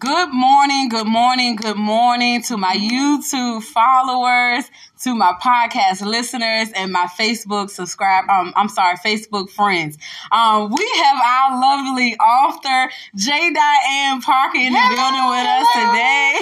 Good morning, good morning, good morning to my YouTube followers, to my podcast listeners, and my Facebook subscribe. Um, I'm sorry, Facebook friends. Um, we have our lovely author J. Diane Parker in the hello, building with hello. us today.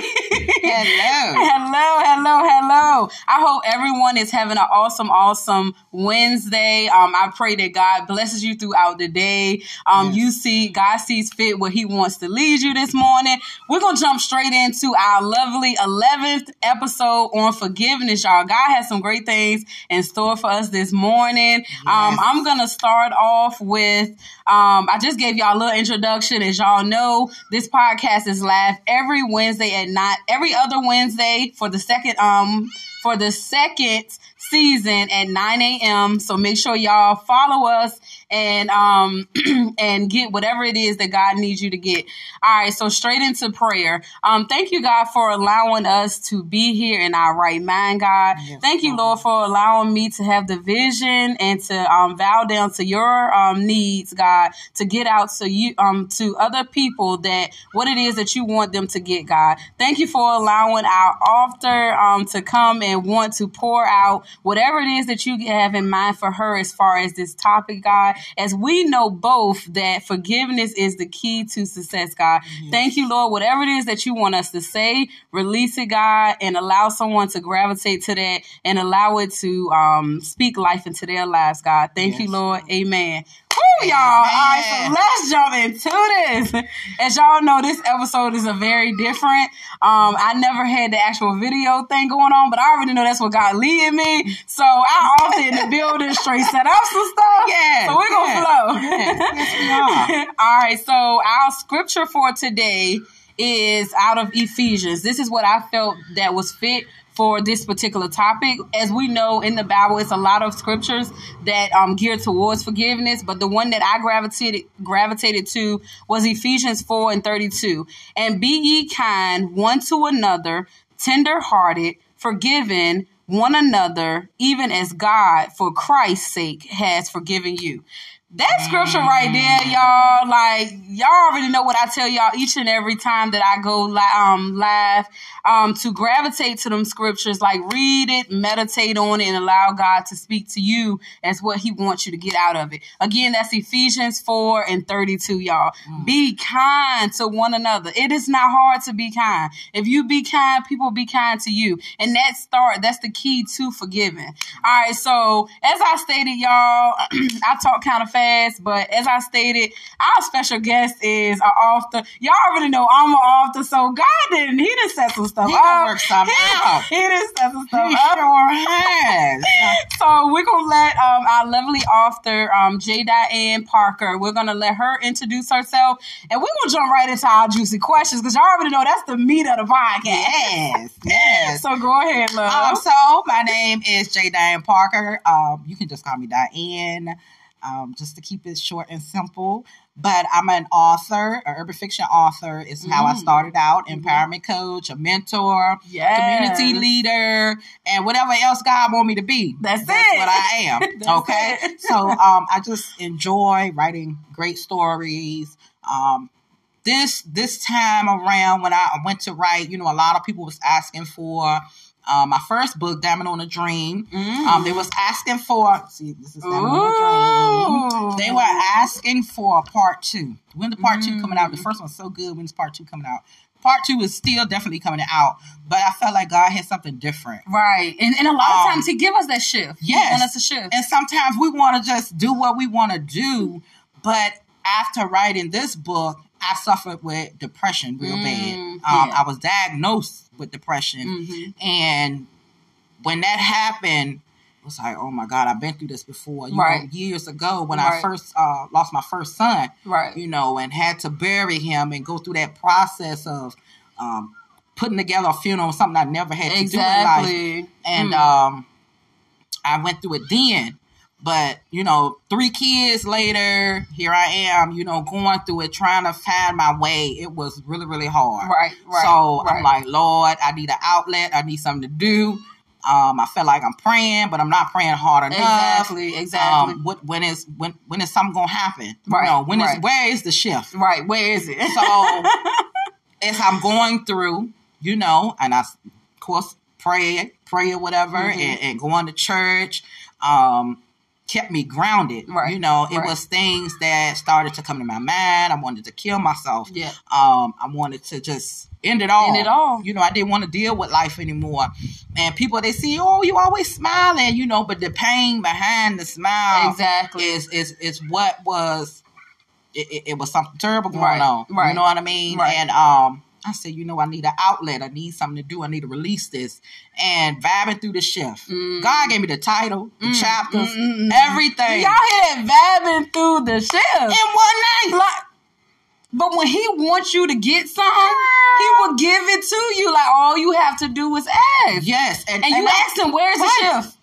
hello, hello, hello, hello. I hope everyone is having an awesome, awesome Wednesday. Um, I pray that God blesses you throughout the day. Um, yes. you see, God sees fit where He wants to lead you this morning. We're gonna jump straight into our lovely 11th episode on forgiveness, y'all. God has some great things in store for us this morning. Yes. Um, I'm going to start off with, um, I just gave y'all a little introduction. As y'all know, this podcast is live every Wednesday at night, every other Wednesday for the second, um, for the second season at 9 a.m. So make sure y'all follow us and um and get whatever it is that God needs you to get. All right, so straight into prayer. Um, thank you, God, for allowing us to be here in our right mind, God. Yes, thank you, Lord, for allowing me to have the vision and to um vow down to your um needs, God, to get out to you um to other people that what it is that you want them to get, God. Thank you for allowing our author um to come and want to pour out whatever it is that you have in mind for her as far as this topic, God as we know both that forgiveness is the key to success, God. Yes. Thank you, Lord. Whatever it is that you want us to say, release it, God, and allow someone to gravitate to that and allow it to um, speak life into their lives, God. Thank yes. you, Lord. Amen. Woo, y'all. All right, so let's jump into this. As y'all know, this episode is a very different. Um, I never had the actual video thing going on, but I already know that's what God leading me. So I often in the building straight set up some stuff. Yeah. So we're gonna yeah. flow. Yes, All right, so our scripture for today is out of Ephesians. This is what I felt that was fit for this particular topic. As we know in the Bible, it's a lot of scriptures that um geared towards forgiveness, but the one that I gravitated gravitated to was Ephesians 4 and 32. And be ye kind one to another, tender hearted, forgiving one another, even as God, for Christ's sake, has forgiven you. That scripture right there, y'all, like y'all already know what I tell y'all each and every time that I go li- um live, um to gravitate to them scriptures, like read it, meditate on it, and allow God to speak to you as what He wants you to get out of it. Again, that's Ephesians four and thirty two, y'all. Mm. Be kind to one another. It is not hard to be kind. If you be kind, people be kind to you, and that start that's the key to forgiving. All right, so as I stated, y'all, I talk kind of fast, but as I stated, our special guest is an author. Y'all already know I'm an author, so God didn't, he didn't set some stuff he up. Work something he, out. he didn't set some stuff he up. Sure has. so we're gonna let um, our lovely author, um, J. Diane Parker, we're gonna let her introduce herself, and we're gonna jump right into our juicy questions because y'all already know that's the meat of the podcast. Yes, yes. so go ahead, love. Um, so my name is J. Diane Parker. Um, you can just call me Diane um, just to keep it short and simple. But I'm an author, an urban fiction author is how mm. I started out. Mm-hmm. Empowerment coach, a mentor, yes. community leader, and whatever else God want me to be. That's, That's it. what I am. okay. so um, I just enjoy writing great stories. Um, this this time around when I went to write, you know, a lot of people was asking for um, my first book, Diamond on a Dream. Mm. Um, they was asking for see, this is Diamond on a Dream. They were asking for part two. When the part mm. two coming out? The first one's so good. When's part two coming out? Part two is still definitely coming out, but I felt like God had something different. Right. And, and a lot of um, times He give us that shift. Yes. us to shift. And sometimes we want to just do what we want to do, but after writing this book, I suffered with depression real mm, bad. Um, yeah. I was diagnosed with depression. Mm-hmm. And when that happened, it was like, oh my God, I've been through this before. You right. know, years ago when right. I first uh, lost my first son, right. you know, and had to bury him and go through that process of um, putting together a funeral, something I never had to do in life. And mm. um, I went through it then. But, you know, three kids later, here I am, you know, going through it, trying to find my way. It was really, really hard. Right, right. So right. I'm like, Lord, I need an outlet. I need something to do. Um, I feel like I'm praying, but I'm not praying hard enough. Exactly, exactly. Um, what, when is when when is something gonna happen? Right. You know, when right. is where is the shift? Right. Where is it? So as I'm going through, you know, and I, of course, pray, pray or whatever, mm-hmm. and, and going to church. Um, kept me grounded. Right. You know, it right. was things that started to come to my mind. I wanted to kill myself. Yeah. Um, I wanted to just end it all. End it all. You know, I didn't want to deal with life anymore. And people they see, oh, you always smiling, you know, but the pain behind the smile exactly is is is what was it, it, it was something terrible going right. on. Right. You know what I mean? Right. And um I said, you know, I need an outlet. I need something to do. I need to release this. And vibing through the shift. Mm. God gave me the title, the mm. chapters, mm. everything. Y'all hear that vibing through the shift. In one night. Like, but when he wants you to get something, he will give it to you. Like all you have to do is ask. Yes. And, and, and you ask him, where's right. the shift?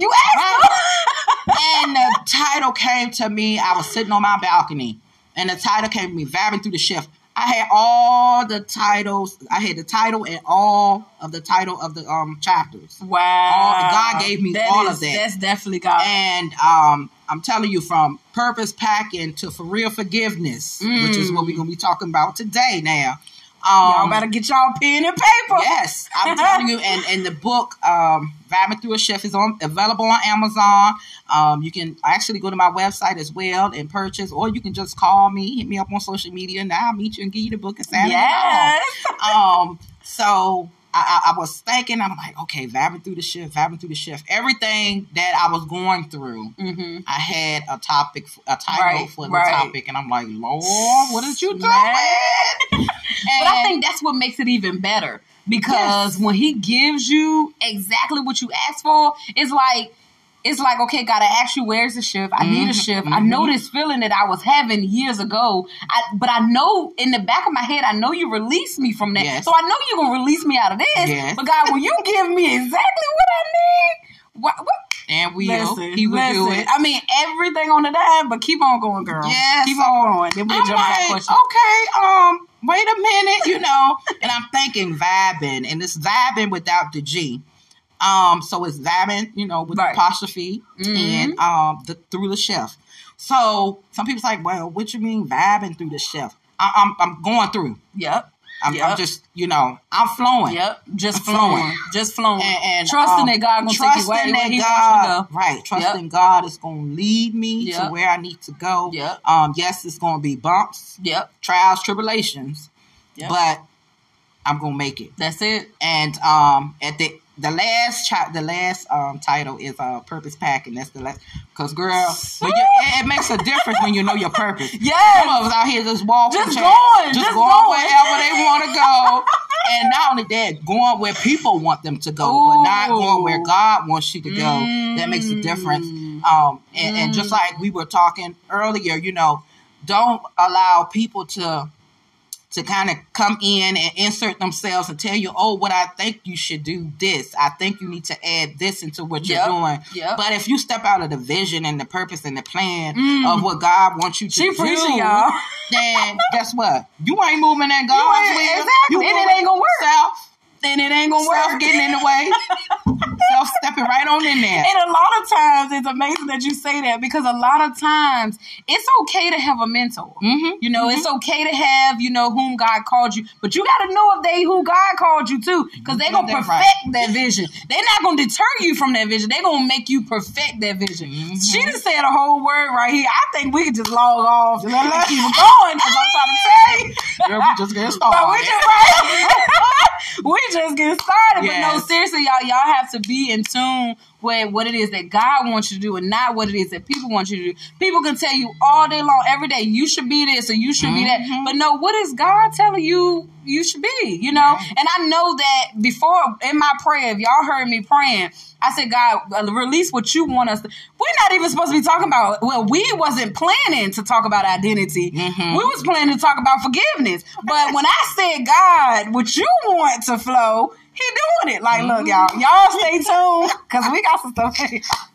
You asked right. and the title came to me. I was sitting on my balcony. And the title came to me, vibing through the shift. I had all the titles. I had the title and all of the title of the um chapters. Wow! All, God gave me that all is, of that. That's definitely God. And um, I'm telling you, from purpose packing to for real forgiveness, mm. which is what we're gonna be talking about today. Now, y'all better get y'all pen and paper. Yes, I'm telling you. And and the book, um, Vibing Through a Shift, is on available on Amazon. Um, you can actually go to my website as well and purchase, or you can just call me, hit me up on social media, and I'll meet you and give you the book and send yes. it. Um, so I, I, was thinking, I'm like, okay, vibing through the shift, vibing through the shift. Everything that I was going through, mm-hmm. I had a topic, a title right, for the right. topic, and I'm like, Lord, what is you doing? but I think that's what makes it even better because yes. when He gives you exactly what you asked for, it's like it's like, okay, God, I you, where's the shift? I mm-hmm, need a mm-hmm. shift. Mm-hmm. I know this feeling that I was having years ago. I, but I know in the back of my head, I know you released me from that. Yes. So I know you're going to release me out of this. Yes. But God, will you give me exactly what I need? What, what? And we listen, he will listen. do it. I mean, everything on the dime, but keep on going, girl. Yes. Keep on going. Then we'll jump like, question. Okay, um, wait a minute, you know. and I'm thinking vibing, and it's vibing without the G. Um, so it's vibing, you know, with right. apostrophe mm-hmm. and um the through the shift. So some people's like, well, what you mean vibing through the shift? I, am I'm, I'm going through. Yep. I'm, yep. I'm, just, you know, I'm flowing. Yep, just flowing. flowing. just flowing, and, and trusting um, that God gonna take you where, where He God, wants to go. Right, trusting yep. God is gonna lead me yep. to where I need to go. Yep. Um, yes, it's gonna be bumps. Yep. Trials, tribulations. Yep. But I'm gonna make it. That's it. And um, at the the last chap, the last um title is uh purpose packing. That's the last because girl, it, it, makes a difference when you know your purpose. Yeah, some of us out here just walking, just going, just, just going, going wherever they want to go, and not only that, going where people want them to go, Ooh. but not going where God wants you to go. Mm. That makes a difference. Mm. Um, and, mm. and just like we were talking earlier, you know, don't allow people to to kind of come in and insert themselves and tell you, oh, what I think you should do this. I think you need to add this into what you're doing. Yep. But if you step out of the vision and the purpose and the plan mm. of what God wants you to she do, y'all. then guess what? You ain't moving in God's. Exactly. You and it ain't gonna work. Then it ain't gonna work. Getting in the way. Self stepping right on in there. And a lot of times, it's amazing that you say that because a lot of times it's okay to have a mentor. Mm-hmm. You know, mm-hmm. it's okay to have you know whom God called you, but you got to know if they who God called you to because they're gonna perfect right. that vision. They're not gonna deter you from that vision. They're gonna make you perfect that vision. Mm-hmm. She just said a whole word right here. I think we could just log off and keep going because I'm trying to say. Girl, we just getting started. But we just right. we just get started. But no, seriously, y'all, y'all have to be in tune with what it is that God wants you to do and not what it is that people want you to do. People can tell you all day long, every day, you should be this or you should mm-hmm. be that. Mm-hmm. But no, what is God telling you you should be? You know? And I know that before in my prayer, if y'all heard me praying, I said, God, uh, release what you want us to. We're not even supposed to be talking about, well, we wasn't planning to talk about identity. Mm-hmm. We was planning to talk about forgiveness. But when I said, God, what you want to flow, doing it. Like, mm-hmm. look, y'all, y'all stay tuned because we got some stuff.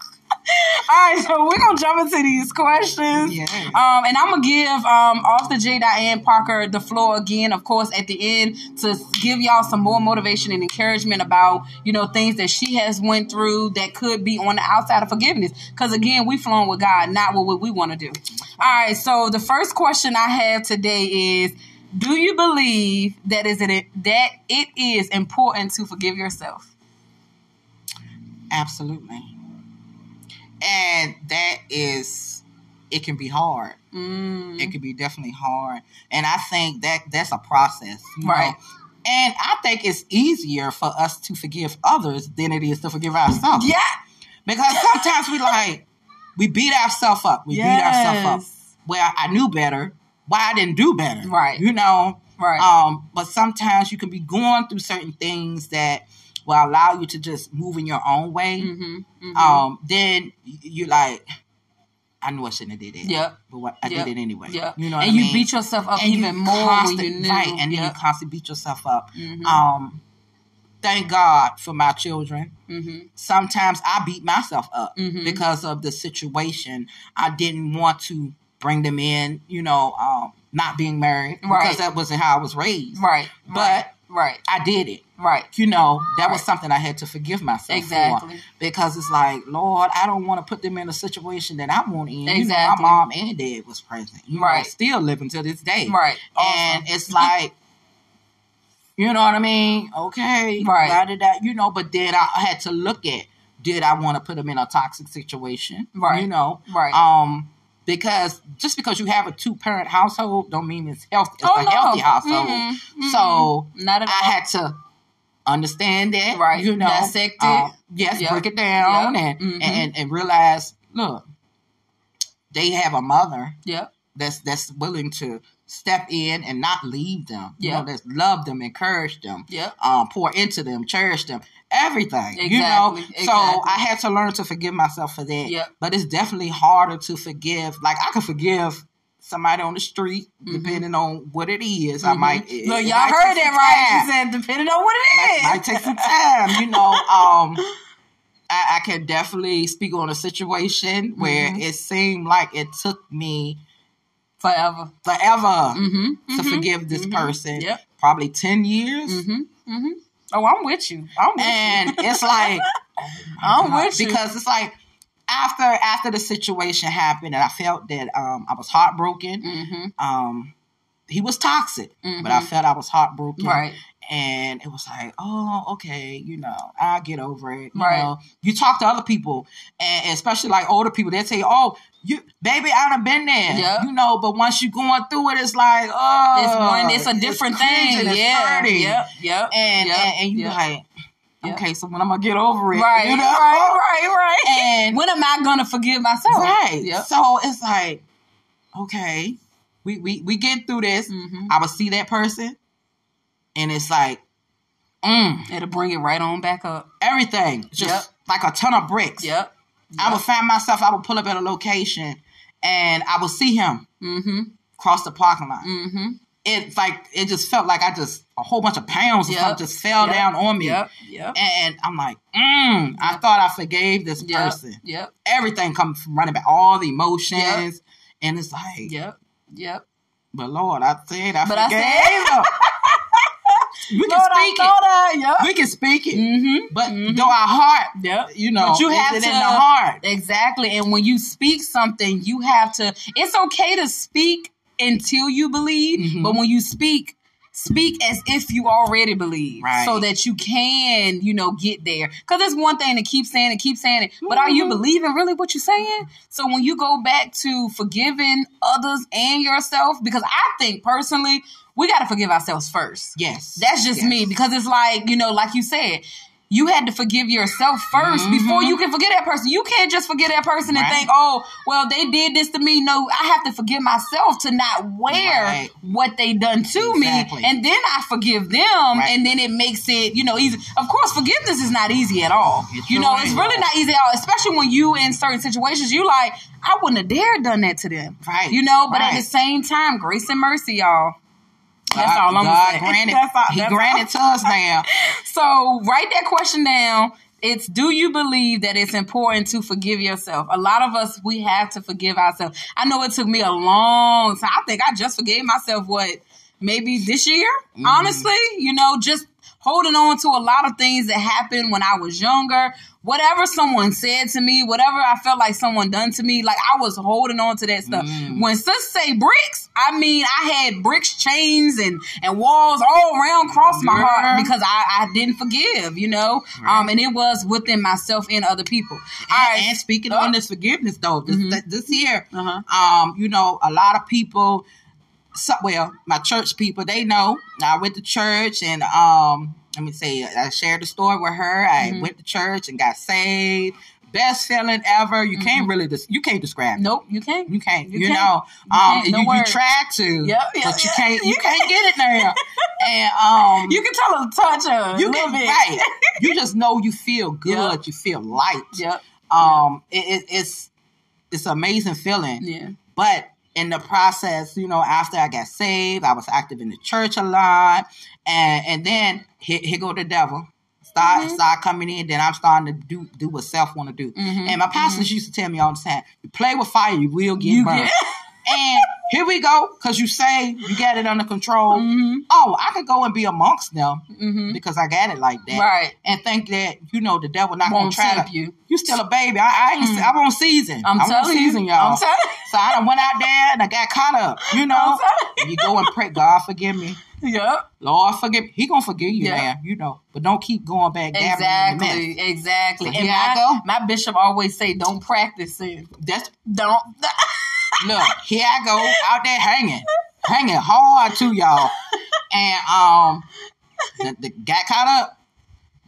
All right, so we're gonna jump into these questions. Um, and I'm gonna give um off the J. Diane Parker the floor again, of course, at the end to give y'all some more motivation and encouragement about you know things that she has went through that could be on the outside of forgiveness. Because again, we flowing with God, not what we want to do. All right, so the first question I have today is Do you believe that is it that it is important to forgive yourself? Absolutely. And that is it can be hard. Mm. It can be definitely hard. And I think that that's a process. Right. know. And I think it's easier for us to forgive others than it is to forgive ourselves. Yeah. Because sometimes we like we beat ourselves up. We beat ourselves up. Yes. Well, I knew better. Why I didn't do better. Right. You know? Right. Um, but sometimes you can be going through certain things that will allow you to just move in your own way. mm-hmm. Mm-hmm. Um, then you're like, I knew I shouldn't have did it. Yep. But what, I Yep. did it anyway. Yep. You know what and you mean? beat yourself up And you even more when you knew. Right, and then you constantly beat yourself up. Mhm. Um, thank God for my children. Mhm. Sometimes I beat myself up Mhm. because of the situation. I didn't want to bring them in, you know, um, not being married Right. because that wasn't how I was raised. Right. But right. I did it. Right. You know, that was something I had to forgive myself for because it's like, Lord, I don't want to put them in a situation that I want in. You know, Exactly. my mom and dad was present. You Right. know, still living to this day. Right. And Awesome. it's like, you know what I mean? Okay. Right. Did I, you know, but then I had to look at, did I want to put them in a toxic situation? Right. You know? Right. Um, because just because you have a two parent household don't mean it's healthy. It's Oh, a no. healthy household. Mhm. Mhm. So not at all. I had to understand that, Right. You know, Dissect it. uh, yes, Yep. break it down Yep. and, Mhm. and and realize, look, they have a mother Yep. that's that's willing to step in and not leave them. You know, that's love them, encourage them, Yep. um, pour into them, cherish them, everything. You Exactly, know, so. I had to learn to forgive myself for that. Yep. But it's definitely harder to forgive. Like I could forgive. Somebody on the street, depending on what it is, I might. it- Mm-hmm. Look, it y'all might heard that right. time She said, depending on what it is, might, might take some time, you know. Um, I, I can definitely speak on a situation where Mm-hmm. it seemed like it took me Forever. forever Mm-hmm. to forgive this person. Yep. Probably ten years, Mm-hmm. Mm-hmm. Oh, I'm with you. I'm with and you. it's like oh I'm God. with you. because it's like after after the situation happened, and I felt that um, I was heartbroken. Mm-hmm. Um, he was toxic, but I Mhm. felt I was heartbroken. Right. and it was like, oh, okay, you know, I'll get over it. You Right. know, you talk to other people, and especially like older people, they say, oh, you, baby, I done been there. Yeah. You know, but once you going through it, it's like, oh, It's one. It's a different cringing, thing. it's Yeah. Yep. Yep. And, yep. and and you yep. like, okay, so when I'm gonna get over it, right. you know, Right. Right. Right. and when am I gonna forgive myself? right, Yep. so it's like, okay, we we we get through this. Mm-hmm. I will see that person, and it's like, mm, It'll bring it right on back up. everything just Yep. like a ton of bricks. Yep. I would find myself, I would pull up at a location and I would see him Mm-hmm. cross the parking lot. Mm-hmm. It's like, it just felt like I just, a whole bunch of pounds or Yep. something just fell Yep. down on me. Yep. Yep. And I'm like, mm, I thought I forgave this person. Yep. Everything comes from running back, all the emotions. And it's like, Yep. Yep. but Lord, I said I But I forgave said- him. we can Lord, speak it. Yep. We can speak it. Mm-hmm. But Mhm. though our heart, Yep. you know, But you have it to in the heart. Exactly. And when you speak something, you have to it's okay to speak until you believe, Mhm. but when you speak Speak as if you already believe, Right. so that you can, you know, get there. Because it's one thing to keep saying it, keep saying it, but are you Mhm. believing really what you're saying? So when you go back to forgiving others and yourself, because I think personally, we got to forgive ourselves first. Yes. That's just Yes. me because it's like, you know, like you said, you had to forgive yourself 1st before Mhm. you can forget that person. You can't just forget that person and think, oh, well, they did this to me. No, I have to forgive myself to not wear Right. what they done to Exactly. me. And then I forgive them. Right. And then it makes it, you know, easy. Of course, forgiveness is not easy at all. It you know, it's really not easy at all, especially when you in certain situations, you like, I wouldn't have dared done that to them. Right. You know, but at the same time, grace and mercy, y'all. That's all I'm God gonna say. Granted, all- he granted to us now. so write that question down. It's do you believe that it's important to forgive yourself? A lot of us we have to forgive ourselves. I know it took me a long time. I think I just forgave myself what maybe this year, Mm-hmm. honestly, you know, just holding on to a lot of things that happened when I was younger. Whatever someone said to me, whatever I felt like someone done to me, like I was holding on to that stuff. Mm. When sis say bricks, I mean I had bricks, chains, and and walls all around across my Yeah. heart because I, I didn't forgive, you know. Um, and it was within myself and other people. All And, right. and speaking Oh. on this forgiveness, though, this, Mhm. this year, Uh-huh. um, you know, a lot of people, so, well, my church people, they know. I went to church and, um, let me say, I shared the story with her. I Mhm. went to church and got saved. Best feeling ever. You can't really, des- you can't describe it. Nope, you can't. You can't, you, You can't. know, You um, no you, you try to, Yep, yep, but you yep. can't, you can't get it now. and, um, You can tell a touch her. you can, bit. right. You just know you feel good. You feel light. Yep. Um, it, it, it's, it's an amazing feeling. Yeah. But in the process, you know, after I got saved, I was active in the church a lot, and and then here, here go the devil. Start Mhm. start coming in. Then I'm starting to do do what self want to do. Mhm, And my pastors used to tell me all the time, "You play with fire, you will get You burned." get- and here we go, because you say you got it under control. Mhm. Oh, I could go and be amongst them Mhm. because I got it like that, Right. and think that you know the devil not gonna try to. you. You still a baby. I, I ain't. Mm. I'm on season. I'm, on telling season, you. y'all. I'm telling So I done went out there and I got caught up, you know. I'm And you go and pray, God forgive me. you. Yep. Lord forgive me. He gonna forgive you, Yeah. man, you know. But don't keep going back. Exactly. Exactly. So and go. my, my bishop always say, "Don't practice sin. That's Don't." look, here I go out there hanging. Hanging hard too, y'all. And um the, the got caught up.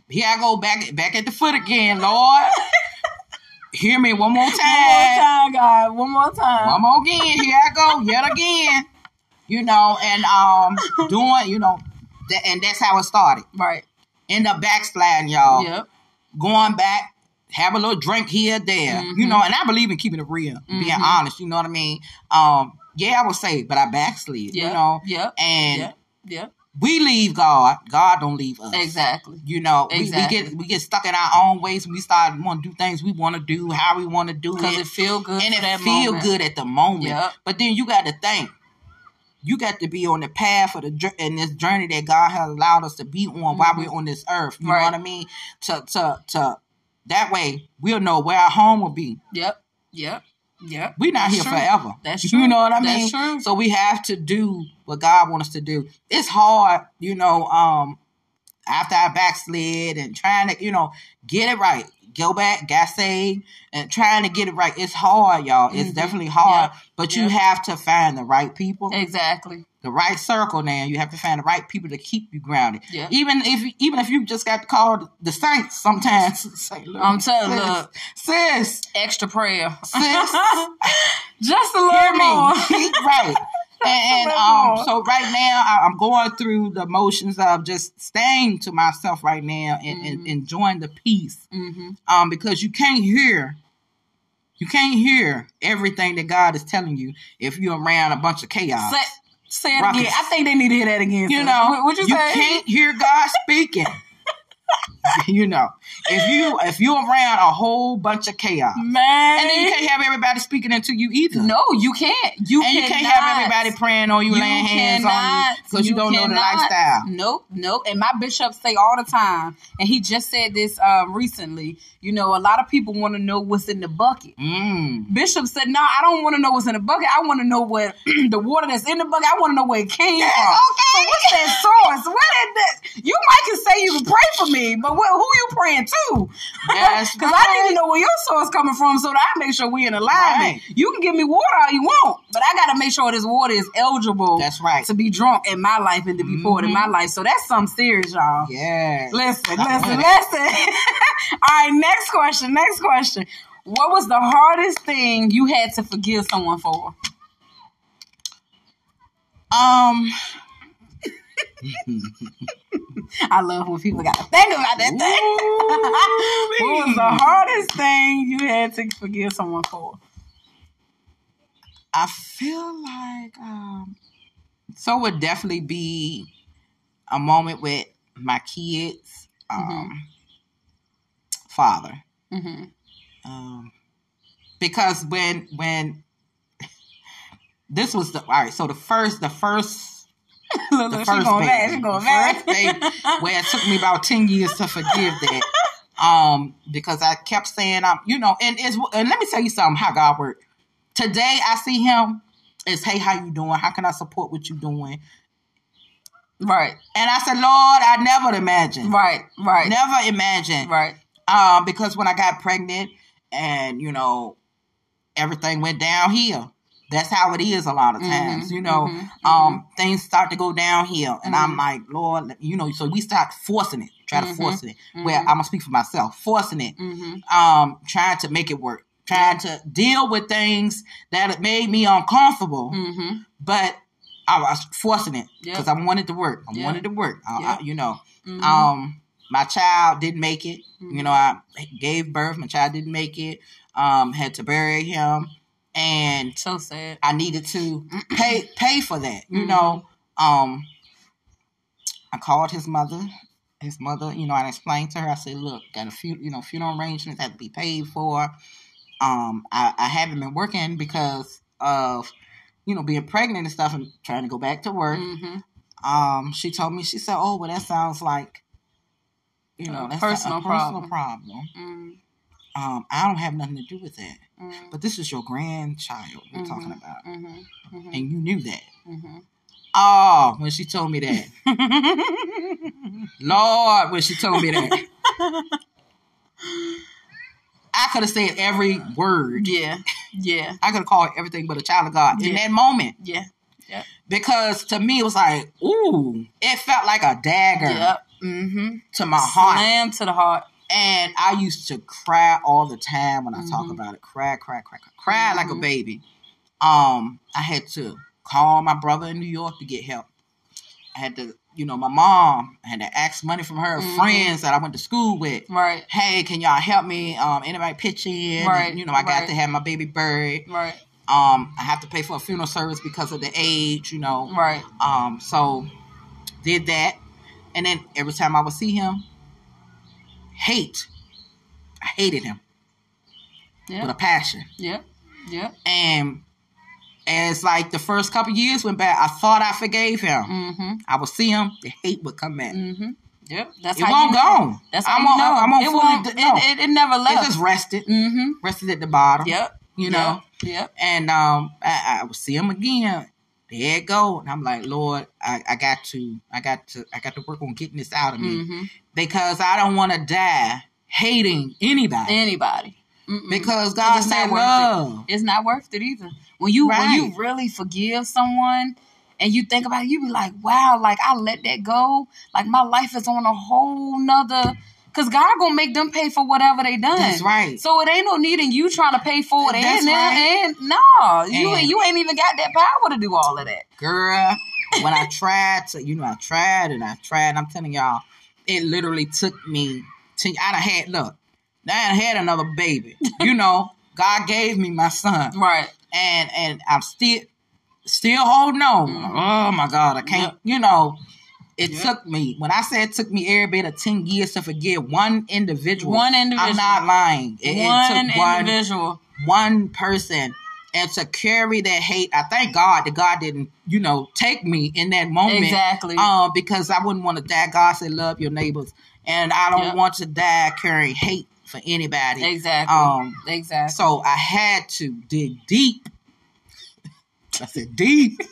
Here I go back back at the foot again, Lord. Hear me one more One more time. time, God. One more time. One more again. Here I go, yet again. You know, and um doing, you know, that, and that's how it started. Right. End up backsliding, y'all. Yep. Going back, have a little drink here, there. You Mhm. know, and I believe in keeping it real, being Mhm. honest. You know what I mean? Um, yeah, I was saved, but I backslid. Yep. You know, Yeah. and yeah. Yep. we leave God. God don't leave us. Exactly. You know, we, we get we get stuck in our own ways and we start want to do things we want to do, how we want to do it. Because it, feel good. and it that feel moment. good at the moment. Yep. But then you got to think. You got to be on the path of the in this journey that God has allowed us to be on while we're on this earth. You Right. know what I mean? To to to that way we'll know where our home will be. Yep. Yep. Yep. We're not That's here true. forever. That's true. You know what I That's mean? true. So we have to do what God wants us to do. It's hard, you know, um, after I backslid and trying to, you know, get it right. Go back, got saved, and trying to get it right. It's hard, y'all. It's Mhm. definitely hard. But you have to find the right people, Exactly. the right circle. Now you have to find the right people to keep you grounded. Yeah. Even if even if you just got to call the saints sometimes. Say, look, I'm telling sis, look. sis, Extra prayer. sis. Just a little more. right. And, and um, so right now I, I'm going through the motions of just staying to myself right now and, and Mhm. enjoying the peace. hmm Um, because you can't hear, you can't hear everything that God is telling you if you're around a bunch of chaos. Say, say it Rockets. again. I think they need to hear that again. you sis. know, what, what you, you say? can't hear God speaking. you know, if you if you're around a whole bunch of chaos, Man. and then you can't have everybody speaking into you either. no, you can't. You and you cannot. can't have everybody praying on you, You laying hands on you because you, don't know the lifestyle. Nope, nope. And my bishop say all the time, and he just said this um, recently. You know, a lot of people want to know what's in the bucket. Mm. Bishop said, "No, I don't want to know what's in the bucket. I want to know what the water that's in the bucket. I want to know where it came Yeah, from. okay. So what's that source? Where did that? You might can say you can pray for me, but what, who you praying to? Because I need to know where your source coming from, so that I make sure we in alignment. Right. You can give me water all you want, but I got to make sure this water is eligible. That's right. To be drunk in my life and to be poured in my life. So that's something serious, y'all. Yeah. Listen, listen, listen. All right, next question. Next question. What was the hardest thing you had to forgive someone for? Um. I love when people got to think about that thing. what was the hardest thing you had to forgive someone for? I feel like um. So it would definitely be a moment with my kids. Um. Father. Mm-hmm. Um. Because when when this was the all right. So the first the first look, look, she going back. She going back. Baby, where it took me about ten years to forgive that. Um, because I kept saying, I'm, you know, and it's and let me tell you something how God worked. Today I see him as, hey, how you doing? How can I support what you doing? Right. And I said, Lord, I never imagined. Right, right. Never imagined. Right. Um, because when I got pregnant and, you know, everything went downhill. That's how it is a lot of times, mm-hmm, you know. Mm-hmm, um, mm-hmm. things start to go downhill, and I'm mm-hmm. like, Lord, you know. So we start forcing it, try to mm-hmm, force it. Well, I'm gonna speak for myself, forcing it, um, trying to make it work, trying to deal with things that made me uncomfortable, but I was forcing it because yep. I wanted to work. I yep. wanted to work. I, yep. I, you know, mm-hmm. um, my child didn't make it. Mm-hmm. You know, I gave birth. My child didn't make it. Um, had to bury him, and so sad. I needed to pay pay for that. You mm-hmm. know, um, I called his mother. His mother, you know, I explained to her. I said, "Look, got a few, you know, funeral arrangements have to be paid for. Um, I, I haven't been working because of." you know, being pregnant and stuff and trying to go back to work. Mm-hmm. Um, she told me, she said, "Oh, well, that sounds like, you know, that's personal a, a personal problem. problem. Mm. Um, I don't have nothing to do with that. Mm. But this is your grandchild we're mm-hmm. talking about, mm-hmm. Mm-hmm. and you knew that." Oh, when she told me that, Lord, when she told me that. I could have said every word. Yeah. Yeah. I could have called everything but a child of God yeah. in that moment. Yeah. Yeah. Because to me it was like, ooh, it felt like a dagger yep. mm-hmm. to my heart. Slam to the heart. And I used to cry all the time when I mm-hmm. talk about it. Cry, cry, cry, cry, cry mm-hmm. like a mm-hmm. baby. Um, I had to call my brother in New York to get help. I had to you know, my mom I had to ask money from her mm-hmm. friends that I went to school with. Right. Hey, can y'all help me? Um, anybody pitch in? Right. And, you know, I got right. to have my baby buried. Right. Um, I have to pay for a funeral service because of the age, you know. Right. Um, so did that. And then every time I would see him, hate. I hated him. Yeah. With a passion. Yeah. Yeah. And as like the first couple years went by, I thought I forgave him. Mm-hmm. I would see him, the hate would come back. Mm-hmm. Yep, that's it how won't you know. go. That's how I'm you on, know. I'm on it, fully, no. it, it, it, never left. It just rested. Mm-hmm. Rested at the bottom. Yep. You know. Yep. yep. And um, I, I would see him again. There it go. And I'm like, Lord, I, I got to, I got to, I got to work on getting this out of me mm-hmm. because I don't want to die hating anybody. Anybody. Mm-mm. Because God said love. It. It's not worth it either. When you right. when you really forgive someone and you think about it, you be like, wow, like I let that go. Like my life is on a whole nother Cause God gonna make them pay for whatever they done. That's right. So it ain't no need in you trying to pay for it. That's and, right. and no, you and you ain't even got that power to do all of that. Girl, when I tried to, you know, I tried and I tried. And I'm telling y'all, it literally took me to. I done had look, I had another baby. you know, God gave me my son. Right and and I'm still still holding on. Mm-hmm. Oh my God, I can't. You know, it yep. took me when I said it took me every bit of ten years to forget one individual. One individual. I'm not lying. It, one it took individual. One, one person. And to carry that hate, I thank God that God didn't, you know, take me in that moment. Exactly. Um, because I wouldn't want to die. God said, "Love your neighbors," and I don't yep. want to die carrying hate for anybody. Exactly. Um, exactly. So I had to dig deep. I said deep.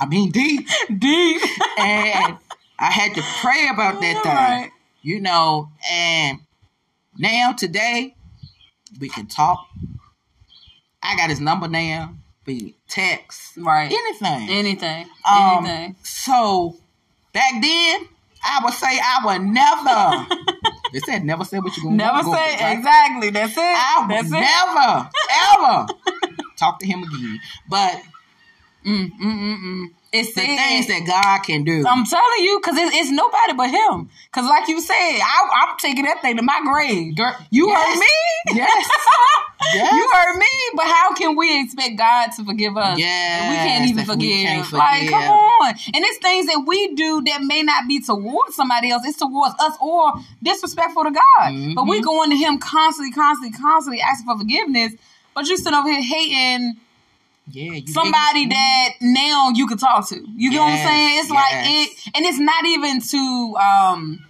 I mean deep, deep, and I had to pray about that thing. Right. You know, and now today we can talk. I got his number now. We text, right? Anything, anything, um, anything. So back then, I would say I would never. they said never say what you're gonna never go say right? exactly. That's it. I would That's never ever talk to him again. But mm, mm, mm, mm. It's the things that God can do. I'm telling you, because it's, it's, nobody but Him. Because, like you said, I, am taking that thing to my grave. Girl, you yes. heard me? Yes. yes. You heard me. But how can we expect God to forgive us? Yeah. We can't even forgive. Can't forgive. Like, come on. And it's things that we do that may not be towards somebody else. It's towards us or disrespectful to God. Mm-hmm. But we go into Him constantly, constantly, constantly asking for forgiveness. But you sitting over here hating Yeah, you somebody that now you can talk to. You get what I'm saying? It's like it, and it's not even to um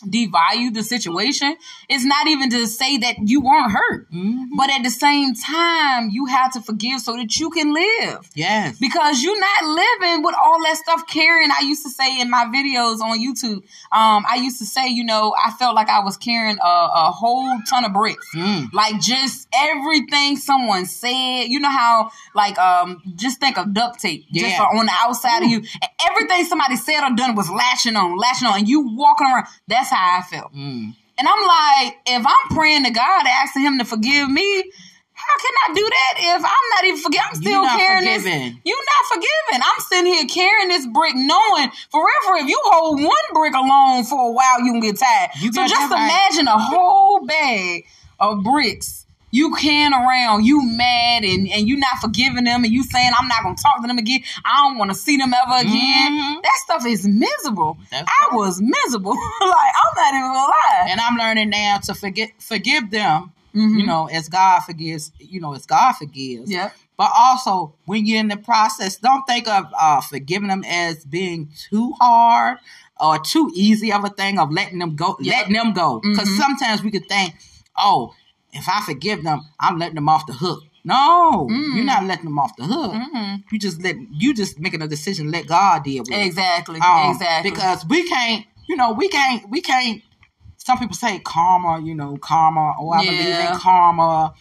devalue the situation. It's not even to say that you weren't hurt, Mhm. but at the same time, you have to forgive so that you can live. Yes. Because you're not living with all that stuff carrying. I used to say in my videos on YouTube, um, I used to say, you know, I felt like I was carrying a, a whole ton of bricks Mm. like just everything someone said. You know how like um just think of duct tape just Yeah. on the outside of you. And everything somebody said or done was lashing on, lashing on, and you walking around. That's how I felt. Mm. And I'm like, if I'm praying to God, asking Him to forgive me. How can I do that if I'm not even forgiving? I'm still carrying this. forgiving. You not forgiving. I'm sitting here carrying this brick, knowing for real, for real, if you hold one brick alone for a while, you can get tired. You so just that right. imagine a whole bag of bricks. You can around, you mad, and, and you not forgiving them, and you saying I'm not gonna talk to them again. I don't want to see them ever again. Mhm. That stuff is miserable. That's I right. was miserable. like I'm not even gonna lie. And I'm learning now to forget forgive them. Mhm. You know, as God forgives. You know, as God forgives. Yeah. But also, when you're in the process, don't think of uh, forgiving them as being too hard or too easy of a thing of letting them go. Yep. Letting them go, because Mhm. sometimes we could think, "Oh, if I forgive them, I'm letting them off the hook." No, Mm. you're not letting them off the hook. Mhm. You just let you just making a decision. Let God deal with it. Exactly. Um, exactly. Because we can't, you know, we can't, we can't. Some people say karma, you know, karma. Oh, I believe Yeah. in karma.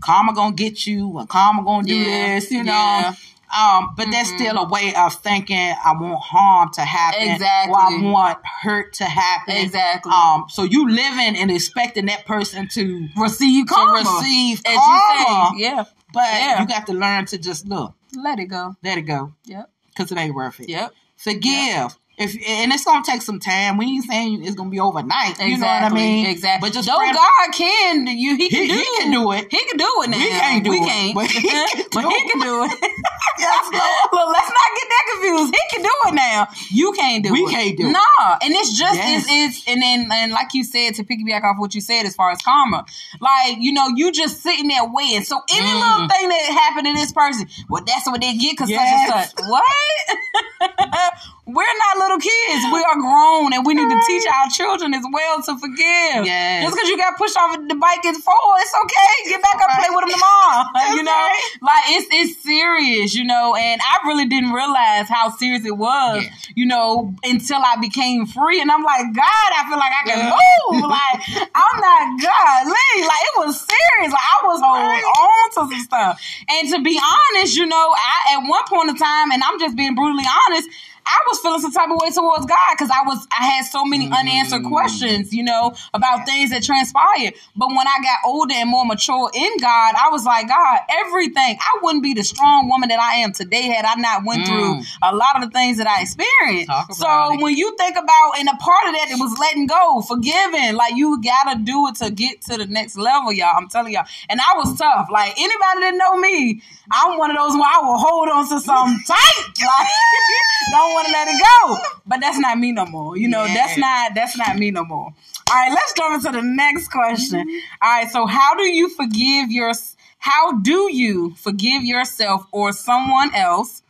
Karma gonna get you, or karma gonna do Yeah, this, you know. yeah. Um, but that's Mhm. still a way of thinking. I want harm to happen, Exactly. or I want hurt to happen. Exactly. Um, so you living and expecting that person to receive karma. to receive as karma, you say. Yeah. but Yeah. you got to learn to just look, Let it go. let it go, Yep. because it ain't worth it. Yep. Forgive. If and it's gonna take some time. We ain't saying it's gonna be overnight. You know what I mean? Exactly. But just though God can, you he can He- do. he can do it. He can do it now. We can't do we it, Can't. but he can But do he it. can do it. Yes, Lord. Look, let's not get that confused. He can do it now. You can't do We it. We can't do it. Nah, and it's just Yes. it's, it's and then and like you said to piggyback off what you said as far as karma, like you know you just sitting there waiting. So any Mm. little thing that happened to this person, well, that's what they get because Yes. such and such. What? We're not little kids. We are grown, and we need to teach our children as well to forgive. Yes. Just because you got pushed off the bike at four, it's okay. Get back up, play with them tomorrow. That's you know, right. like it's it's serious, you know. And I really didn't realize how serious it was, Yeah. you know, until I became free. And I'm like, God, I feel like I can Yeah. move. Like I'm not godly. Like it was serious. Like I was holding Right. on to some stuff. And to be honest, you know, I at one point in time, and I'm just being brutally honest. I was feeling some type of way towards God because I was I had so many unanswered Mm. questions, you know, about things that transpired. But when I got older and more mature in God, I was like, God, everything. I wouldn't be the strong woman that I am today had I not went Mm. through a lot of the things that I experienced. So it. when you think about and a part of that, it was letting go, forgiving. Like you gotta do it to get to the next level, y'all. I'm telling y'all. And I was tough. Like anybody that know me, I'm one of those where I will hold on to something tight. Like don't want to let it go. But that's not me no more. You know, that's not that's not me no more. All right, let's jump into the next question. Mm-hmm. All right, so how do you forgive your how do you forgive yourself or someone else?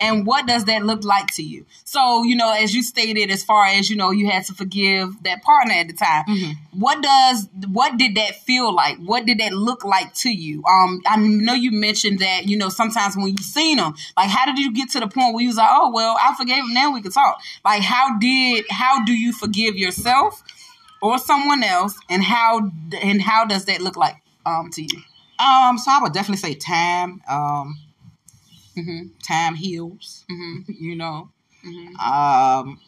And what does that look like to you? So, you know, as you stated, as far as, you know, you had to forgive that partner at the time. What does, what did that feel like? What did that look like to you? Um, I know you mentioned that, you know, sometimes when you've seen them, like, how did you get to the point where you was like, oh, well, I forgave him, now we can talk. Like, how did, how do you forgive yourself or someone else? And how, and how does that look like, um, to you? Um, so I would definitely say time. Um, Mm-hmm. time heals. Mm-hmm. You know. Mm-hmm. Um,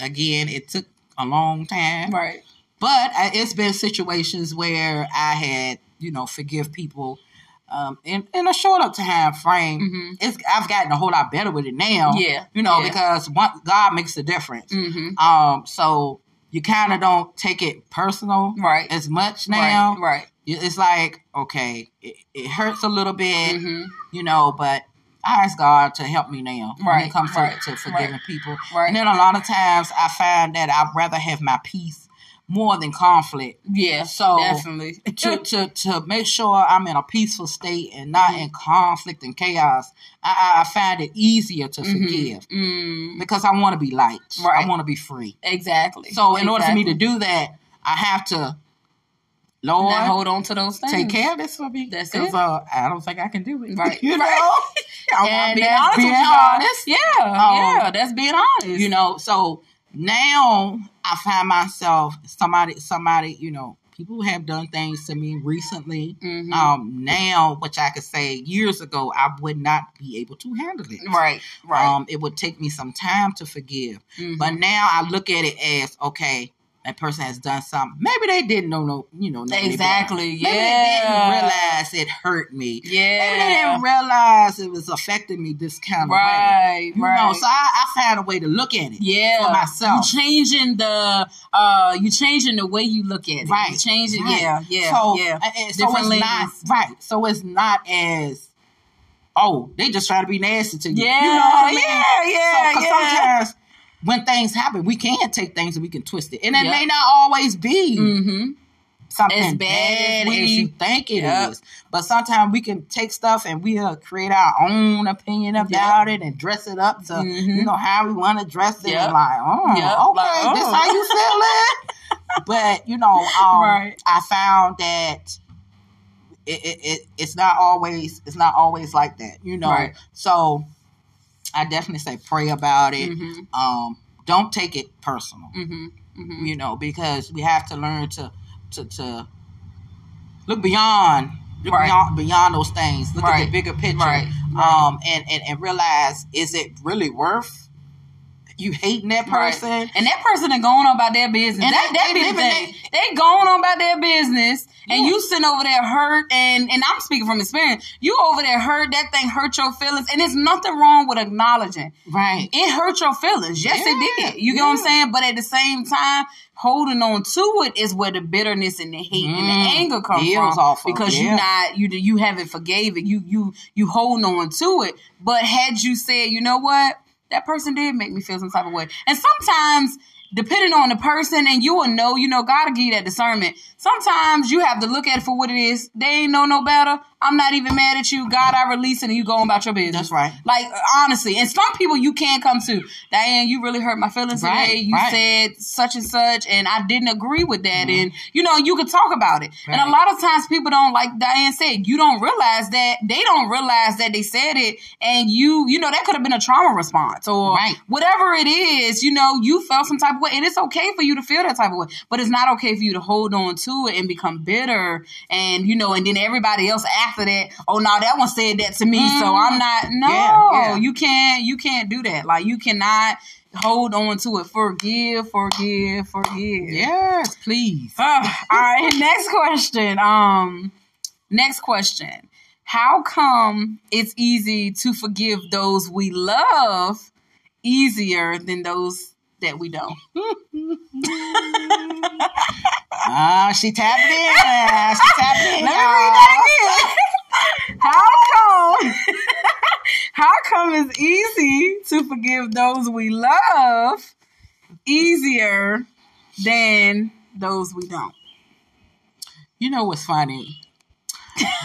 again, it took a long time, Right. but I, it's been situations where I had, you know, forgive people. Um, in, in a shorter time frame, Mhm. it's I've gotten a whole lot better with it now. Yeah, you know, yeah. because one, God makes a difference. Mm-hmm. Um, so you kind of don't take it personal Right. as much now. Right. Right. It's like okay, it, it hurts a little bit, Mm-hmm. you know, but I ask God to help me now when Right, it comes to, right, to forgiving right, people. right. And then a lot of times I find that I'd rather have my peace more than conflict. Yeah. So definitely. to, to to make sure I'm in a peaceful state and not in conflict and chaos, I, I- I find it easier to forgive Mm, because I want to be light. Right. I want to be free. exactly. So in order for me to do that, I have to, Lord, hold on to those things. take care of this for me. That's it. uh, I don't think I can do it. Right. you know, Right. I'm And being that's honest. being Being honest. honest. Yeah, Um, yeah, that's being honest. You know, so now I find myself somebody, somebody, you know, people have done things to me recently. Mhm. Um, now, which I could say years ago, I would not be able to handle it. right, right. Um, it would take me some time to forgive. Mhm. But now I look at it as okay, that person has done something. Maybe they didn't know no, you know, nothing about it. Exactly, Maybe they didn't realize it hurt me. yeah, Maybe they didn't realize it was affecting me this kind of way. right, You right. know, so I, I found a way to look at it. yeah, for myself. You changing the uh, you changing the way you look at it. Right. You changing, Right. yeah, yeah, so, yeah. and- so Different it's not right. So it's not as oh, they just try to be nasty to you. Yeah, you know what I mean? yeah, yeah, So, yeah. sometimes when things happen, we can take things and we can twist it, and it Yep. may not always be Mm-hmm. something As bad, as as, you think it is. Yep. But sometimes we can take stuff and we'll create our own opinion about it and dress it up to Mhm. you know how we want to dress it. Yep. And like, oh, Yep. okay, Like, this oh. how you feel it. but you know, um, Right. I found that it, it, it it's not always it's not always like that. You know, Right. so I definitely say pray about it. Mm-hmm. Um, don't take it personal Mm-hmm. Mm-hmm. you know, because we have to learn to to to look beyond look Right. beyond beyond those things. Look at the bigger picture. Right. Um and, and and realize is it really worth you hating that Right. person? And that person is going on about their business. And that they- that they be the thing. They going on about their business, and you sitting over there hurt. And and I'm speaking from experience. You over there hurt. That thing hurt your feelings, and there's nothing wrong with acknowledging Right. it hurt your feelings. Yes, Yeah, it did. You get what I'm saying? But at the same time, holding on to it is where the bitterness and the hate and the Mm, anger comes feels from. awful, Because you yeah. not you you haven't forgave it. You you you holding on to it. But had you said, you know what, that person did make me feel some type of way. And sometimes. Depending on the person, and you will know, you know, God will give you that discernment. Sometimes you have to look at it for what it is. They ain't know no better. I'm not even mad at you. God, I release it, and you go about your business. That's right. Like honestly, and some people you can't come to. Diane, you really hurt my feelings Right, today. You right. said such and such, and I didn't agree with that. And you know, you could talk about it. And a Mm-hmm. Lot of times people don't like Diane said, you don't realize that they don't realize that they said it, and you, you know, that could have been a trauma response or Right. whatever it is. You know, you felt some type of way, and it's okay for you to feel that type of way, but it's not okay for you to hold on to it and become bitter. And you know, and then everybody else after that, oh no, that one said that to me, so I'm not. No, Mm-hmm. Yeah, yeah. you can't. You can't do that. Like you cannot hold on to it. Forgive, forgive, forgive. Yes, please. Uh, all right. Next question. Um, next question. How come it's easy to forgive those we love easier than those that we don't? Ah, she tapped it in. She tapped in. Let me read that again. How come? How come it's easy to forgive those we love easier than those we don't? You know what's funny?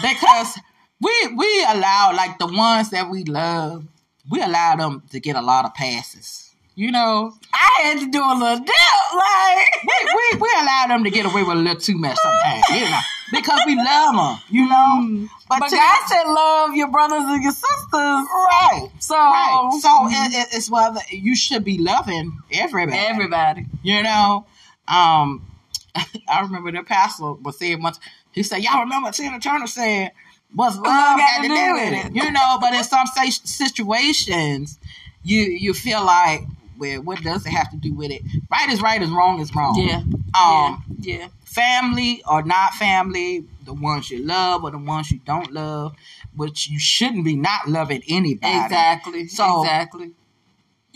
Because we we allow like the ones that we love, we allow them to get a lot of passes. You know, I had to do a little dip, like. we, we, we allow them to get away with a little too much sometimes, you know, because we love them, you know. But to- God said, "Love your brothers and your sisters." right, So, right. So it, it, it's whether you should be loving everybody, everybody, you know. Um, I remember the pastor was saying once. He said, "Y'all remember Tina Turner said." What's love got to do with it? You know, but in some situations, you you feel like, well, what does it have to do with it? Right is right, is wrong is wrong. yeah, Um, yeah, yeah, family or not family, the ones you love or the ones you don't love, which you shouldn't be not loving anybody. exactly, So- exactly.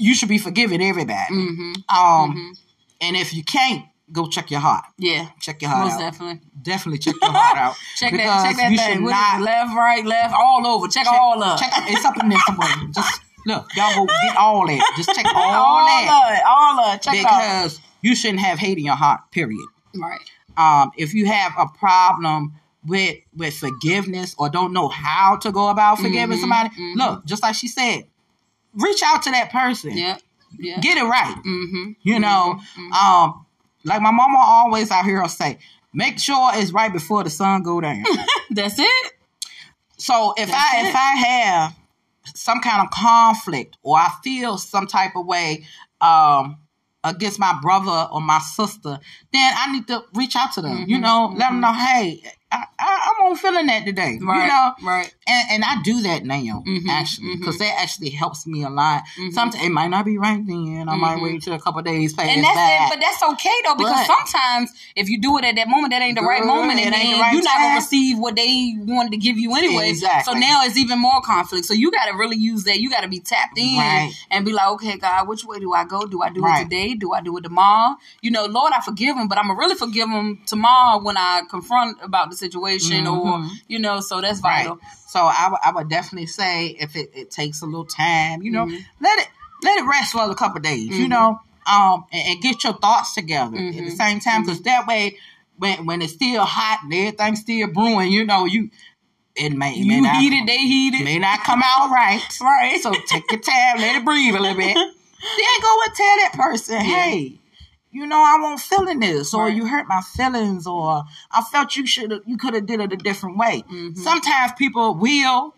You should be forgiving everybody. hmm Um, and if you can't, go check your heart. Yeah, Check your heart most out. definitely. Definitely check your heart out. Check that, check that you thing. should not left, right, left, all over. Check, all up. Check it's up in there somewhere. Just look, y'all go get all that. Just check all, that. all that of it, all of it. Check because you shouldn't have hate in your heart. Period. Right. Um, if you have a problem with with forgiveness or don't know how to go about forgiving Mhm, somebody, mhm. look, just like she said, reach out to that person. Yeah. Yeah. Get it right. mm-hmm. You know, Mhm. um, like my mama always out here will say, make sure it's right before the sun go down. That's it. so if That's I it. if I have some kind of conflict or I feel some type of way um against my brother or my sister, then I need to reach out to them. You Mhm, know, let them mhm. know, hey, I, I, I'm on feeling that today. Right. You know, Right. and, and I do that now, Mhm, actually, because that actually helps me a lot. Mhm. Sometimes it might not be right then. I might Mhm. wait till a couple days pass And that's by. it, but that's okay though, because But- sometimes if you do it at that moment, that ain't the right moment, and then the right you're not gonna receive what they wanted to give you anyway. Exactly. So now it's even more conflict. So you got to really use that. You got to be tapped in Right. and be like, okay, God, which way do I go? Do I do Right. it today? Do I do it tomorrow? You know, Lord, I forgive him, but I'm gonna really forgive him tomorrow when I confront about the situation, or Mhm. you know. So that's Right. vital. So I would- I would definitely say if it, it takes a little time, you know, Mhm. let it let it rest for a couple days, you know, um, and, and get your thoughts together at the Mhm. same time, because that way, when when it's still hot and everything's still brewing, you know, you it may it may You not heated, they heated. may not come out right. Right. So take your time, let it breathe a little bit. then go and tell that person, Yeah. hey, you know, I won't feeling this, or Right. you hurt my feelings, or I felt you should you could have did it a different way. Mhm. Sometimes people will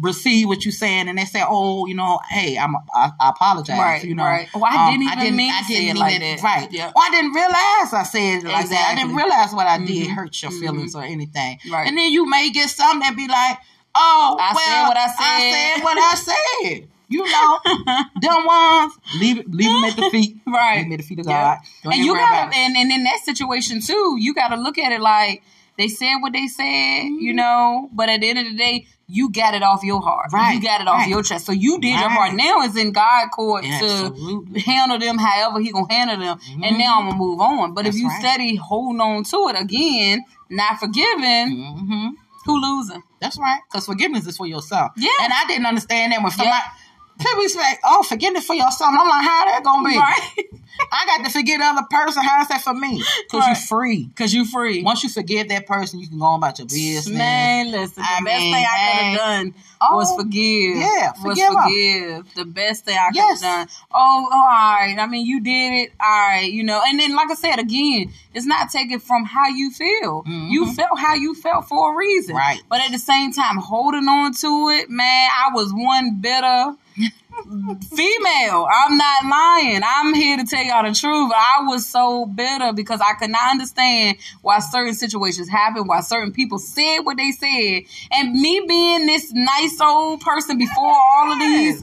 receive what you're saying, and they say, "Oh, you know, hey, I'm I, I apologize." Right, you know, right. Oh, I didn't even mean I to say didn't it mean like it- that. Right. Yeah. Well, I didn't realize I said it like that. I didn't realize what I did Mhm. hurt your Mhm. feelings or anything. Right. And then you may get something that be like, "Oh, I well, said what I said I said." said what I said." You know, them ones leave it, leave them at the feet. Right. Leave them at the feet of God. Don't and you gotta and, and in that situation too you gotta look at it like they said what they said Mm-hmm. you know but at the end of the day you got it off your heart Right, you got it off right. your chest so you did your Right. part now it's in god court Absolutely. to handle them however he gonna handle them and now i'm gonna move on but if you right. steady holding on to it again not forgiving hmm who losing That's right. Because forgiveness is for yourself. Yeah. And I didn't understand that when somebody Yeah. People say, "Oh, forgiveness for yourself," I'm like, "How that gonna be?" right I got to forgive the other person. How's that for me? Because Right. you're free. because you free Once you forgive that person, you can go on about your business. Man, listen, the I best mean, thing I could have done Oh, was forgive. yeah, was forgive. The best thing I could Yes. have done. Oh, oh, all right. I mean, you did it. All right, you know. And then, like I said again, it's not taken from how you feel. Mhm. You felt how you felt for a reason, Right. But at the same time, holding on to it, man, I was one bitter female. I'm not lying. I'm here to tell y'all the truth. I was so bitter because I could not understand why certain situations happened, why certain people said what they said. And me being this nice old person before all of these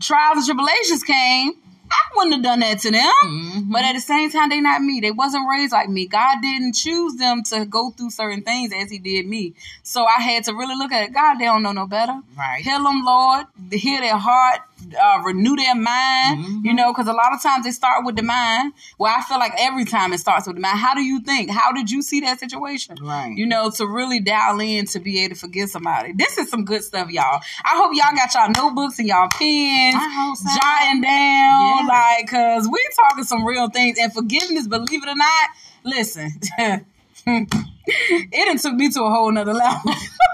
trials and tribulations came, I wouldn't have done that to them. Mhm. But at the same time, they not me. They wasn't raised like me. God didn't choose them to go through certain things as He did me. So I had to really look at it. God, they don't know no better. Right. Heal them, Lord. Heal their heart. Uh, renew their mind. Mhm. You know, because a lot of times they start with the mind. Well, I feel like every time it starts with the mind. How do you think? How did you see that situation? Right. You know, to really dial in to be able to forgive somebody. This is some good stuff, y'all. I hope y'all got y'all notebooks and y'all pens, so. jotting down, Yeah. like, cause we talking some real things. And forgiveness, believe it or not, listen, it done took me to a whole nother level.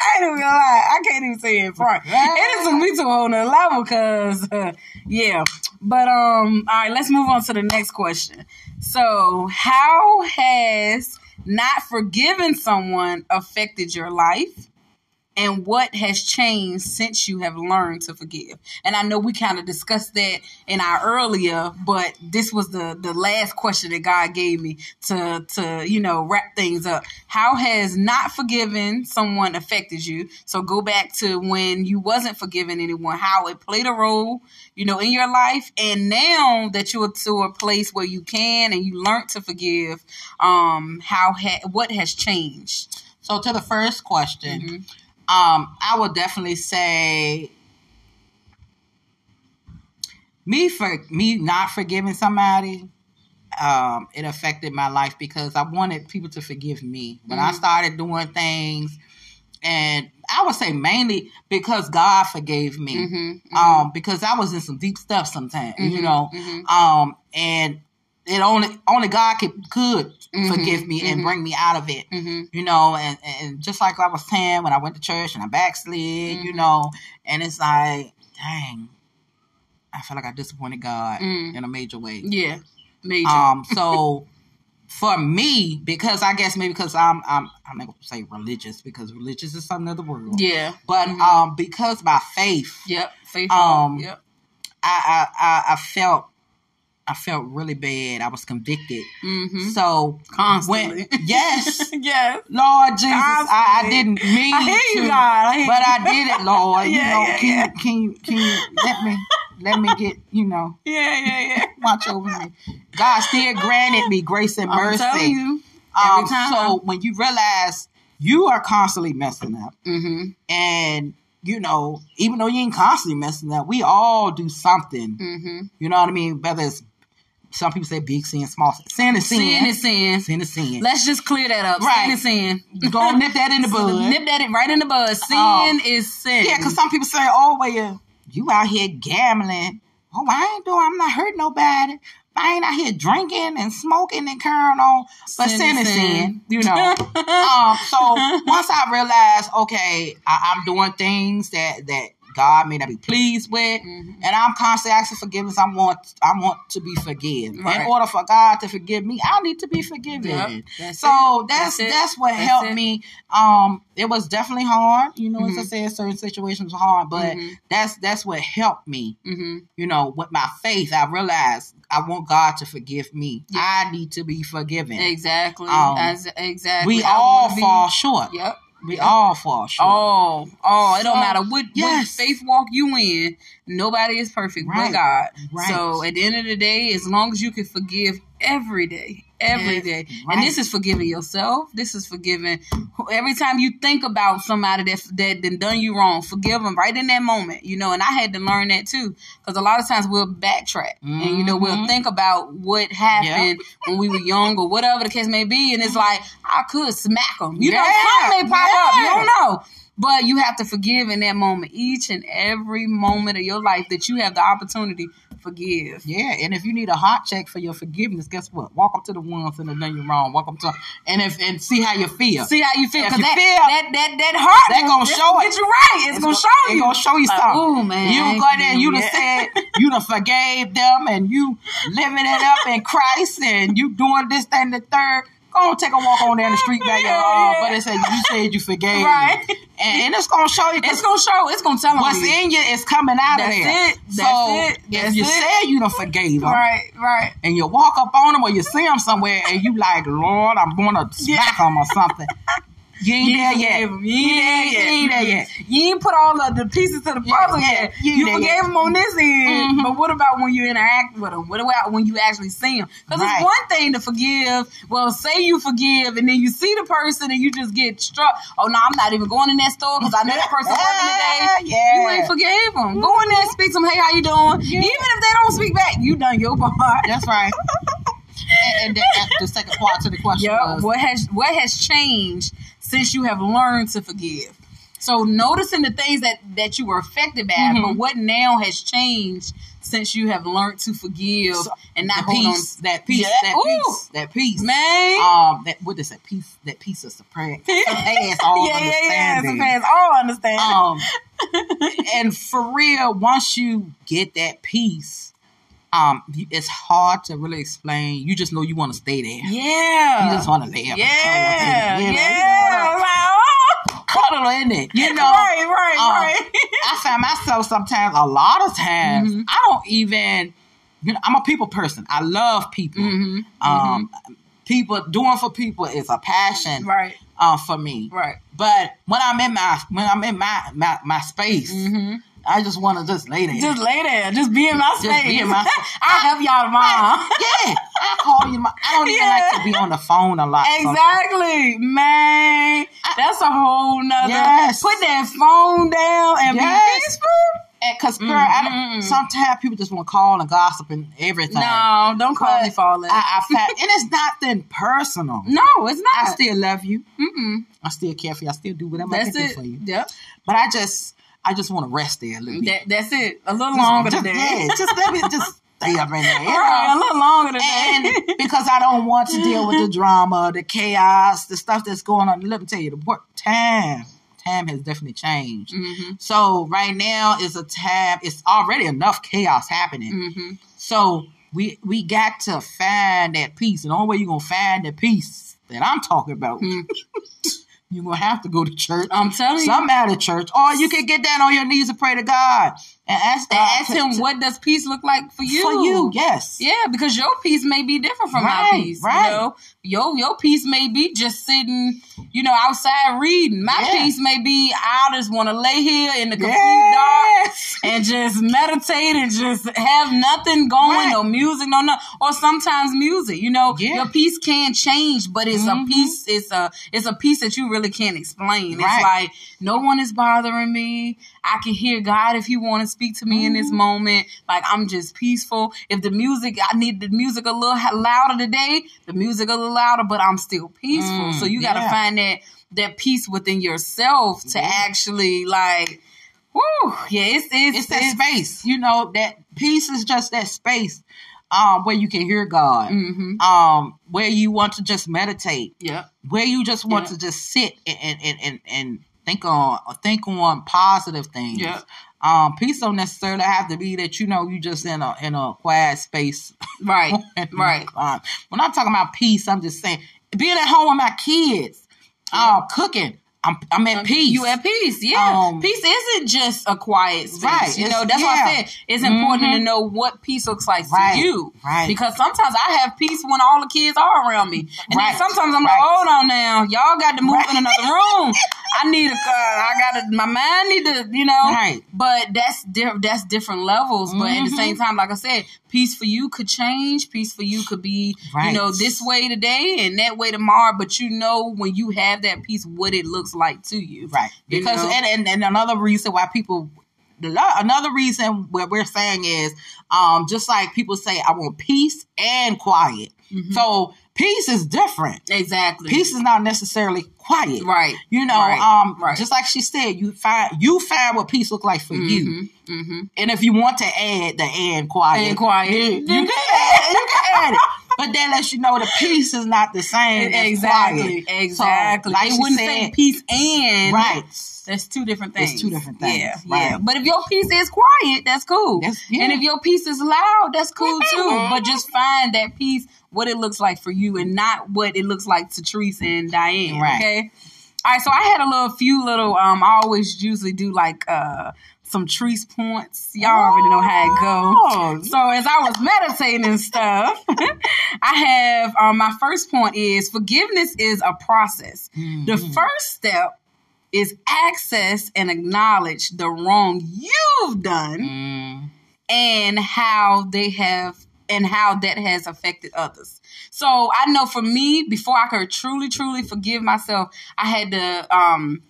I ain't even gonna lie. I can't even say it in front. It done took me to a whole nother level, cause uh, yeah. But um, all right, let's move on to the next question. So, how has not forgiving someone affected your life? And what has changed since you have learned to forgive? And I know we kind of discussed that in our earlier, but this was the the last question that God gave me to to you know wrap things up. How has not forgiving someone affected you? So go back to when you wasn't forgiving anyone, how it played a role, you know, in your life, and now that you're to a place where you can and you learned to forgive, um, how ha- what has changed? So to the first question, Mhm. Um, I would definitely say me for me not forgiving somebody. Um, it affected my life because I wanted people to forgive me when I Mhm. started doing things, and I would say mainly because God forgave me. Mm-hmm. Um, because I was in some deep stuff sometimes, you Mhm, know. mhm. Um, and it only only God could could mm-hmm, forgive me mm-hmm. and bring me out of it. Mm-hmm. You know, and and just like I was saying when I went to church and I backslid, you mm-hmm. know, and it's like, dang, I feel like I disappointed God mm. in a major way. Yeah, major. Um, so. for me, because I guess maybe because I'm I'm I'm not gonna say religious because religious is something of the world. Yeah. But mm-hmm. um because my faith. Yep. Faith. Um. Yep. I, I I felt I felt really bad. I was convicted. Mm-hmm. So constantly, when, yes, yes, Lord Jesus, I, I, didn't mean I hear to, God. I but I did it, Lord. yeah, you know, yeah, can yeah. you can you can you let me let me get you know yeah, yeah, yeah. watch over me. God still granted me grace and mercy. You, every Um, time. so when you realize you are constantly messing up, mm-hmm. and you know, even though you ain't constantly messing up, we all do something. Mm-hmm. You know what I mean? Whether it's some people say big sin, small sin. Sin is sin. Sin is sin. Sin is sin. Let's just clear that up. Right. Sin is sin. Don't nip that in the bud. Nip that in- right in the bud. Sin Um, is sin. Yeah, because some people say, "Oh, well, you, you out here gambling. Oh, I ain't doing. I'm not hurting nobody. I ain't out here drinking and smoking and carrying on. But sin, is sin, you know. um, so once I realized, okay, I, I'm doing things that that God may not be pleased with, Mhm. and I'm constantly asking forgiveness. I want I want to be forgiven. Right. In order for God to forgive me, I need to be forgiven. Yep, that's so it. that's That's that's, what That's helped it. me. Um, it was definitely hard. You know, as I Mhm. said, certain situations were hard, but Mhm. that's that's what helped me. Mm-hmm. You know, with my faith, I realized I want God to forgive me. Yeah. I need to be forgiven. Exactly. Um, As, exactly. We I all wanna be- fall short. Yep. We all fall short. Oh, oh, it don't matter what, yes. what faith walk you in. Nobody is perfect Right. but God. Right. So at the end of the day, as long as you can forgive every day, every day, right. and this is forgiving yourself. This is forgiving every time you think about somebody that that done done you wrong. Forgive them right in that moment, you know. And I had to learn that too, because a lot of times we'll backtrack and you know we'll Mhm. think about what happened when we were young or whatever the case may be, and it's like I could smack them. You know, Yeah, something may pop up. You don't know. But you have to forgive in that moment, each and every moment of your life that you have the opportunity. Forgive. Yeah, and if you need a heart check for your forgiveness, guess what? Walk up to the ones that have done you wrong. Walk up to and if and see how you feel. See how you feel? Because that, feel- that that that heart That gonna it's show it. you right. It's, gonna show It's you. gonna show you Like, something. ooh, man, You go there and you done said you done forgave them and you living it up in Christ and you doing this, thing the third. Go and take a walk on down the street back Yeah, uh, yeah. but it said you said you forgave. Right. And, and it's gonna show you It's gonna show. It's gonna tell them. what's in you is coming out That's of there. it. So That's if you it. said you done forgave them, Right, right. and you walk up on them or you see them somewhere and you like, Lord, I'm to smack them or something. You ain't there yet. You ain't there yet. You ain't there yet. You ain't put all of the pieces to the puzzle yeah, yet. you You, forgave them on this end, Mhm. but what about when you interact with them? What about when you actually see them? Because Right. it's one thing to forgive. Well, say you forgive, and then you see the person, and you just get struck. Oh no, I'm not even going in that store because I know that person working today. Yeah. You ain't forgave them. Go in there and speak to them. Hey, how you doing? Yeah. Even if they don't speak back, you done your part. That's right. and, and the, the second part to the question Yeah. was, What has what has changed since you have learned to forgive? So noticing the things that that you were affected by, Mhm. but what now has changed since you have learned to forgive So, and not hold on? peace, that peace, Yeah. that Ooh. peace, that peace. Man, Um, that what is that peace? That peace of surprise, surpass all yeah, yeah, yeah. understanding. Surpass all understanding. um, and for real, once you get that peace, um, it's hard to really explain. You just know you want to stay there. yeah, You just want to lay up, yeah, you know, yeah. you oh. cuddle in it. You know, right, right, um, right. I find myself sometimes, a lot of times, Mhm. I don't even. You know, I'm a people person. I love people. Mhm, Um, people doing for people is a passion. Right, Uh, for me. right. But when I'm in my when I'm in my my, my space, hmm I just want to just lay there. Just lay there. Just be in my Just space. be in my- I'll help y'all tomorrow. yeah, I call you. My, I don't even Yeah. like to be on the phone a lot. Exactly, man. That's a whole nother. Yes. Put that phone down and Yes. be peaceful. And cause girl, Mm, I mm, don't, mm. sometimes people just want to call and gossip and everything. No, don't call me for. I, I and it's nothing personal. no, it's not. I still love you. Mm-mm. I still care for you. I still do whatever That's I can do for you. Yep. But I just, I just want to rest there a little bit. That, that's it. A little Just- longer just, that. Yeah, just let me just stay up in there. You right, know? a little longer than and because I don't want to deal with the drama, the chaos, the stuff that's going on. Let me tell you, the work time, time has definitely changed. hmm So right now is a time. It's already enough chaos happening. hmm So we we got to find that peace, and the only way you're gonna find the peace that I'm talking about, Mm. you're gonna have to go to church. I'm telling you. Some out of church, or you can get down on your knees and pray to God and ask And God ask him to- what does peace look like for you. for you. Yes, Yeah, because your peace may be different from my Right, peace. right. You know, your your peace may be just sitting, you know, outside reading. My Yeah. peace may be I just want to lay here in the complete dark and just meditate and just have nothing going, Right. no music, no nothing. Or sometimes music. You know, Yeah. your peace can change, but it's Mhm. a peace. It's a it's a peace that you really can't explain. It's like no one is bothering me. I can hear God if He want to speak to me in this Mm-hmm. moment. Like I'm just peaceful. If the music, I need the music a little louder today. The music a little louder, but I'm still peaceful. Mm, so you got to yeah. find that that peace within yourself to Yeah. actually like. Woo, yeah, it's it's, it's that space. You know, that peace is just that space um, where you can hear God, hmm um, where you want to just meditate, Yeah, where you just want Yeah. to just sit and, and, and, and think on think on positive things. Yeah. Um, peace don't necessarily have to be that you know you just in a in a quiet space. right, right. Um, when I'm talking about peace, I'm just saying being at home with my kids, uh, cooking. I'm I'm at peace. You at peace, yeah. Um, peace isn't just a quiet space. Right, You it's- know, that's why I yeah. said it's important Mhm. to know what peace looks like Right, for you. right. Because sometimes I have peace when all the kids are around me. And Right, then sometimes I'm right. like, hold on now. Y'all got to move in another room. I need a uh, I gotta my mind need to, you know. Right. But that's di- that's different levels. But at the same time, like I said, peace for you could change. Peace for you could be, you know, this way today and that way tomorrow. But you know when you have that peace, what it looks like to you. Right. You Because know? and, and, and another reason why people another reason what we're saying is um just like people say I want peace and quiet. Mhm. So peace is different. Exactly. Peace is not necessarily quiet. Right. You know, Right. um Right. just like she said, you find you find what peace look like for you. hmm hmm And if you want to add the and quiet, And quiet. you, you can add, you can add it. But that lets you know the peace is not the same. Exactly. Exactly. So, like they wouldn't said, say peace and right. That's two different It's things. two different things, Yeah, right. yeah. But if your peace is quiet, that's cool. That's- yeah. And if your peace is loud, that's cool too. But just find that peace, what it looks like for you, and not what it looks like to Teresa and Diane. Right. Okay. All right. So I had a little, few little. Um, I always usually do like uh some Treese points. Y'all already know how it Oh, goes. So as I was meditating and stuff, I have um, my first point is forgiveness is a process. The Mhm. first step is access and acknowledge the wrong you've done Mm. and how they have and how that has affected others. So I know for me, before I could truly, truly forgive myself, I had to um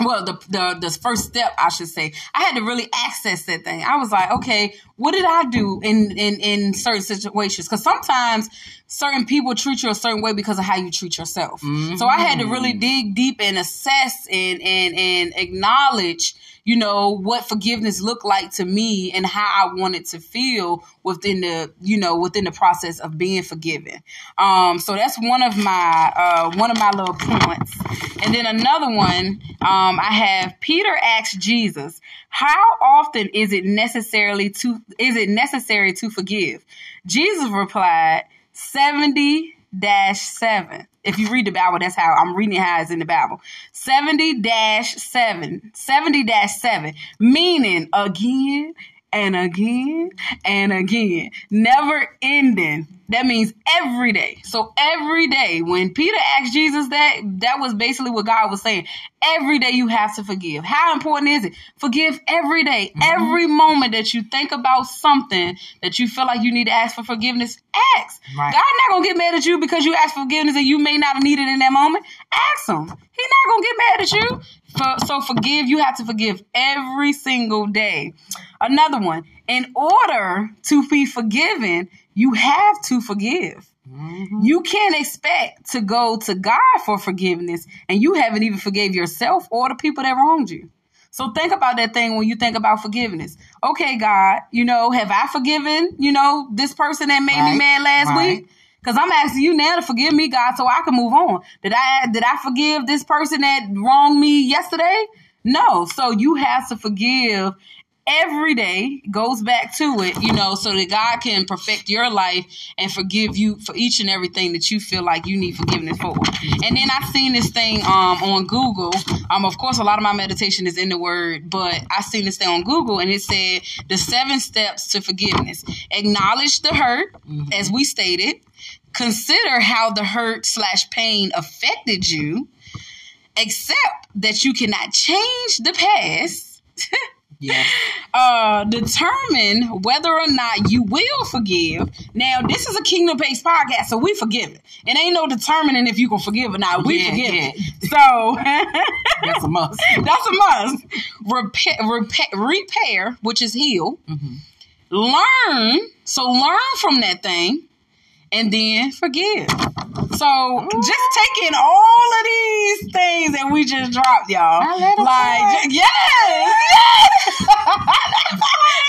well the, the the first step I should say I had to really access that thing. I was like, okay, what did I do in in in certain situations? Because sometimes certain people treat you a certain way because of how you treat yourself. So I had to really dig deep and assess and and and acknowledge you know what forgiveness looked like to me and how I wanted to feel within the you know within the process of being forgiven. Um, so that's one of my uh, one of my little points, and then another one um, I have Peter asked Jesus, "How often is it necessarily to is it necessary to forgive?" Jesus replied, 70 dash 7. If you read the Bible, that's how I'm reading how it's in the Bible. 70 dash 7. 70 dash 7. Meaning again and again and again. Never ending. That means every day. So every day, when Peter asked Jesus that, that was basically what God was saying. Every day you have to forgive. How important is it? Forgive every day. Mm-hmm. Every moment that you think about something that you feel like you need to ask for forgiveness, ask. Right. God not gonna get mad at you because you asked forgiveness and you may not have needed it in that moment. Ask him. He's not gonna get mad at you. So forgive. You have to forgive every single day. Another one. In order to be forgiven, you have to forgive. Mhm. You can't expect to go to God for forgiveness and you haven't even forgave yourself or the people that wronged you. So think about that thing when you think about forgiveness. Okay, God, you know, have I forgiven, you know, this person that made right, me mad last right. week? Cause I'm asking you now to forgive me, God, so I can move on. Did I did I forgive this person that wronged me yesterday? No. So you have to forgive every day goes back to it, you know, so that God can perfect your life and forgive you for each and everything that you feel like you need forgiveness for. And then I seen this thing um on Google. Um, of course, a lot of my meditation is in the Word, but I seen this thing on Google and it said the seven steps to forgiveness: acknowledge the hurt, mm-hmm. as we stated. Consider how the hurt slash pain affected you. Accept that you cannot change the past. Yeah. Uh, determine whether or not you will forgive. Now, this is a kingdom based podcast, so we forgive it. It ain't no determining if you can forgive or not. We yeah, forgive yeah. it. So that's a must. That's a must. Repair, repair, repair which is heal. Mm-hmm. Learn. So learn from that thing and then forgive. So just taking all of these things that we just dropped, y'all. like, yes, yes.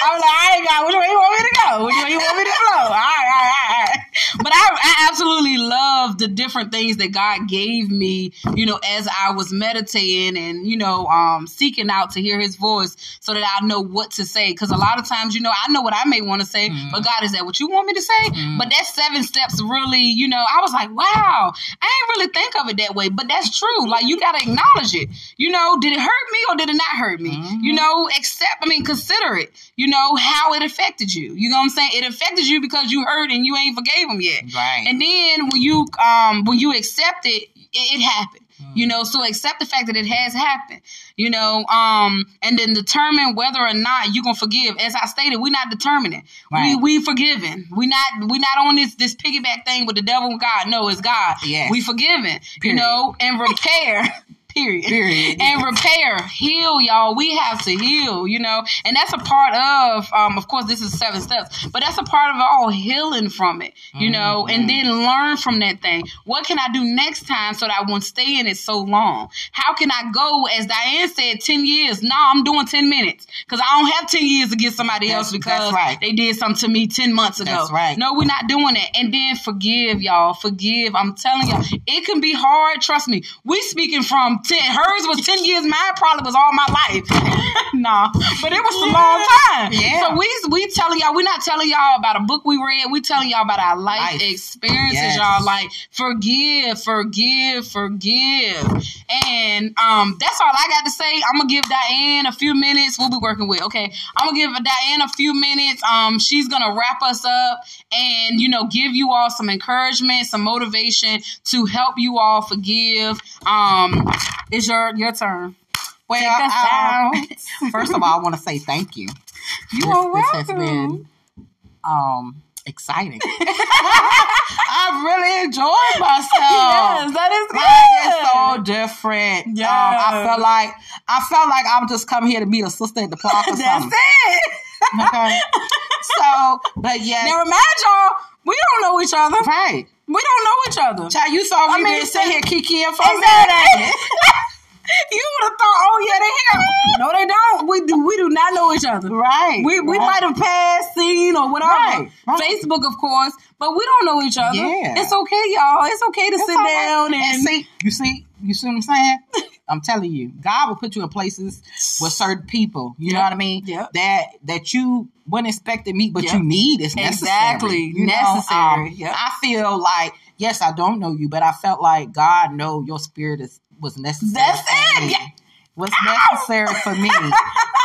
I'm like, I ain't got which way you want me to go? Which way you want me to flow? All right, all right, all right. But I, I absolutely love the different things that God gave me, you know, as I was meditating and, you know, um, seeking out to hear his voice so that I know what to say. Cause a lot of times, you know, I know what I may want to say, mm. but God, is that what you want me to say? Mm. But that seven steps really, you know, I was like, wow, I ain't really think of it that way, but that's true. Like you got to acknowledge it. You know, did it hurt me or did it not hurt me? Mm-hmm. You know, accept, I mean, consider it, you know, how it affected you. You know what I'm saying? It affected you because you hurt and you ain't forgave them yet. Right. And then when you, um, when you accept it, it, it happened. You know, so accept the fact that it has happened. You know, um, and then determine whether or not you're gonna forgive. As I stated, we're not determining. Right. We we forgiven. We not we not on this this piggyback thing with the devil and God. No, it's God. Yeah. We forgiven. Period. You know, and repair. Period. Period. And repair, heal, y'all. We have to heal, you know, and that's a part of, um, of course, this is seven steps, but that's a part of all healing from it, you mm-hmm. know, and then learn from that thing. What can I do next time so that I won't stay in it so long? How can I go, as Diane said, 10 years? No, I'm doing 10 minutes because I don't have 10 years to get somebody that's, else because right. they did something to me 10 months ago. That's right. No, we're not doing it. And then forgive, y'all. Forgive. I'm telling y'all, it can be hard. Trust me. We speaking from ten, hers was 10 years, mine probably was all my life. nah, but it was a long time. Yeah. So we, we telling y'all, we're not telling y'all about a book we read. We telling y'all about our life, life. experiences, yes. y'all. Like, forgive, forgive, forgive. And um, that's all I got to say. I'm going to give Diane a few minutes. We'll be working with, okay. I'm going to give Diane a few minutes. Um, she's going to wrap us up and, you know, give you all some encouragement, some motivation to help you all forgive. Um, it's your your turn. Well, I, first of all, I want to say thank you. You are welcome. This has been um exciting. I've really enjoyed myself. Yes, that is good. It's so different. Yeah, um, I felt like I felt like I'm just coming here to meet a sister at the park or That's something. it. Okay. so, but yeah. Now remind y'all, we don't know each other. Right. We don't know each other. Child, you saw me I mean, sitting here kikiing for a minute. you would have thought, oh yeah, they here. No, they don't. We do. We do not know each other. Right. We we right. might have passed, seen, or whatever. Right, right. Facebook, of course, but we don't know each other. Yeah. It's okay, y'all. It's okay to it's sit down and, and see. You see. You see what I'm saying? I'm telling you, God will put you in places with certain people. You yep. know what I mean? Yeah. That that you wouldn't expect to meet, but yep. you need is necessary. Exactly. You necessary. Um, yep. I feel like yes, I don't know you, but I felt like God know your spirit is was necessary. That's it. Yeah. Was necessary for me.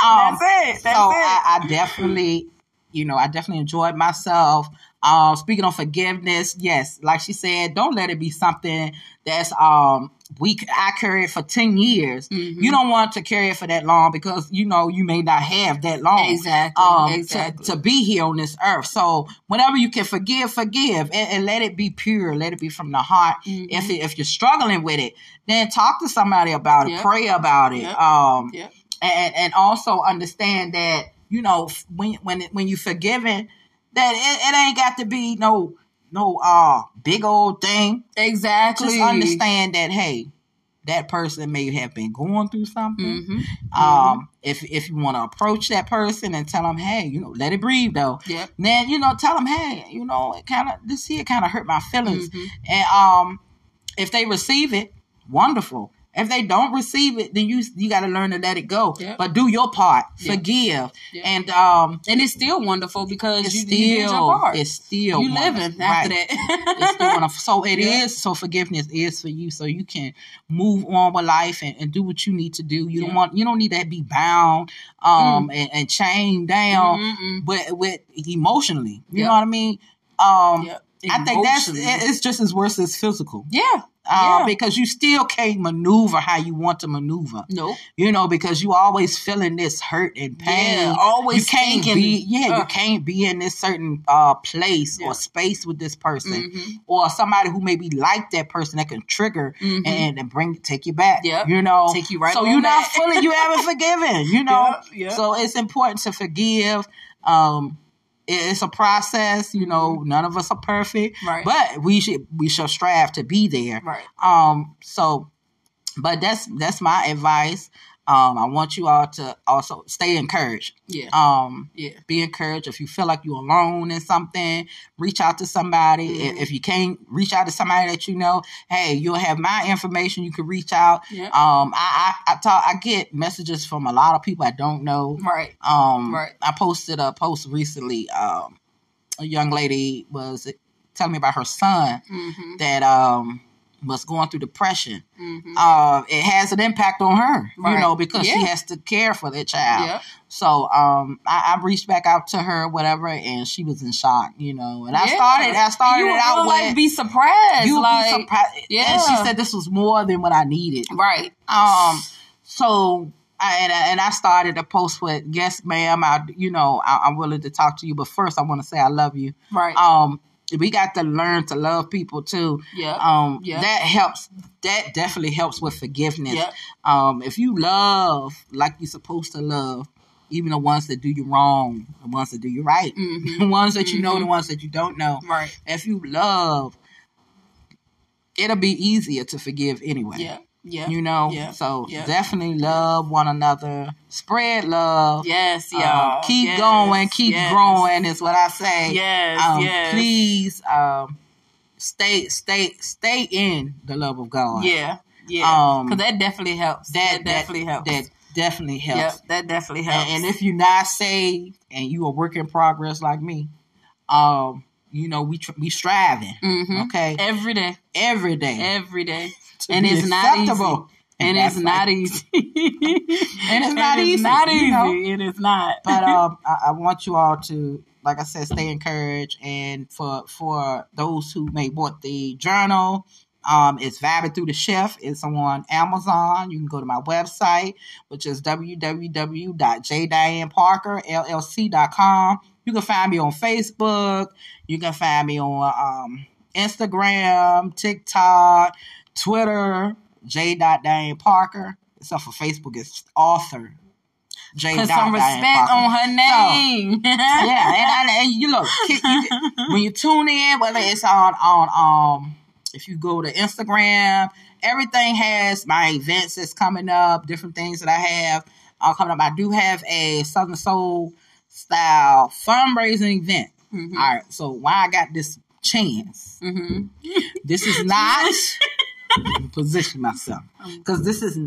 Um, That's it. That's so it. I, I definitely, you know, I definitely enjoyed myself. Um, speaking of forgiveness, yes, like she said, don't let it be something that's um we I carry it for ten years. Mm-hmm. You don't want to carry it for that long because you know you may not have that long exactly, um, exactly. To, to be here on this earth. So whenever you can forgive, forgive, and, and let it be pure. Let it be from the heart. Mm-hmm. If it, if you're struggling with it, then talk to somebody about it. Yep. Pray about it. Yep. Um, yep. and and also understand that you know when when when you forgiving that it, it ain't got to be no no uh big old thing. Exactly. Just understand that hey, that person may have been going through something. Mm-hmm. Um, if if you want to approach that person and tell them, hey, you know, let it breathe though. Yeah. Then you know, tell them, hey, you know, it kind of this here kind of hurt my feelings. Mhm. And um, if they receive it, wonderful. If they don't receive it, then you you got to learn to let it go. Yeah. But do your part, Yeah. forgive, Yeah. and um, And it's still wonderful because it's you, you did your still part. it's still you living after that. It's still wonderful. So it is. So forgiveness is for you, so you can move on with life and, and do what you need to do. You don't want. You don't need to be bound, um, and, and chained down, Mm-mm. with with emotionally. You Yep. know what I mean? Um, Yep. I think that's it- it's just as worse as physical. yeah. Uh, Yeah. because you still can't maneuver how you want to maneuver. Nope. You know, because you always feeling this hurt and pain. Yeah, always you can't thinking, be yeah, you uh. can't be in this certain uh place Yeah. or space with this person Mhm. or somebody who may be like that person that can trigger Mhm. and, and bring take you back. Yeah, You know, Take you right So you're not fully you haven't forgiven. You know, Yep, yep. so it's important to forgive. Um, it's a process. You know, none of us are perfect, Mm-hmm. Right. but we should we shall strive to be there. Right. Um, so, but that's that's my advice. Um, I want you all to also stay encouraged. Yeah. Um, yeah. be encouraged. If you feel like you're alone in something, reach out to somebody. Mhm. If, if you can't reach out to somebody that you know, hey, you'll have my information. You can reach out. Yeah. Um, I I I, talk, I get messages from a lot of people I don't know. Right. Um, Right. I posted a post recently. Um, a young lady was telling me about her son Mm-hmm. that um was going through depression. Mm-hmm. Uh, it has an impact on her, you know, because she has to care for that child. Yeah. So um, I, I reached back out to her, whatever, and she was in shock, you know. And I started, I started you it out with like be surprised. you would like, be surprised. And she said this was more than what I needed. Right. Um, so I, and, I- and I started a post with, yes, ma'am, I, you know, I, I'm willing to talk to you, but first I want to say I love you. Right. Um, we got to learn to love people too. yeah. Um, Yeah. that helps. That definitely helps with forgiveness. Yeah. Um, if you love like you're supposed to love, even the ones that do you wrong, the ones that do you right, Mhm. the ones that you know, Mhm. the ones that you don't know. right. If you love, it'll be easier to forgive anyway. Yeah. Yeah. You know, Yeah. so Yeah. definitely love one another, spread love, yes, Uh, y'all. keep Yes, going, keep yes. growing is what I say. Yes. Um, yes. Please, um, stay, stay, stay in the love of God. Yeah. Yeah. Um, Because that definitely helps. that, That, definitely that, helps. That definitely helps. Yep. That definitely helps. And, and if you're not saved and you a work in progress like me, um, you know we tr- we striving, Mhm. okay, every day, every day, every day, and it's not easy. acceptable. and that's it's not like- easy. And it's not It is easy, Not you know. It is not. but um, I, I want you all to, like I said, stay encouraged. And for for those who may want the journal, um, it's Vibing Through the Chef. It's on Amazon. You can go to my website, which is www.jdianeparkerllc.com. You can find me on Facebook. You can find me on um, Instagram, TikTok, Twitter, J. Diane Parker. Except for Facebook, it's author. J. Put some respect Parker on her name. yeah, and, and, and you look when you tune in, whether it's on on um, if you go to Instagram, everything has my events that's coming up, different things that I have uh, coming up. I do have a Southern Soul style fundraising event. Mhm. All right, so why I got this chance? Mhm. This is not. position myself. Oh, because this is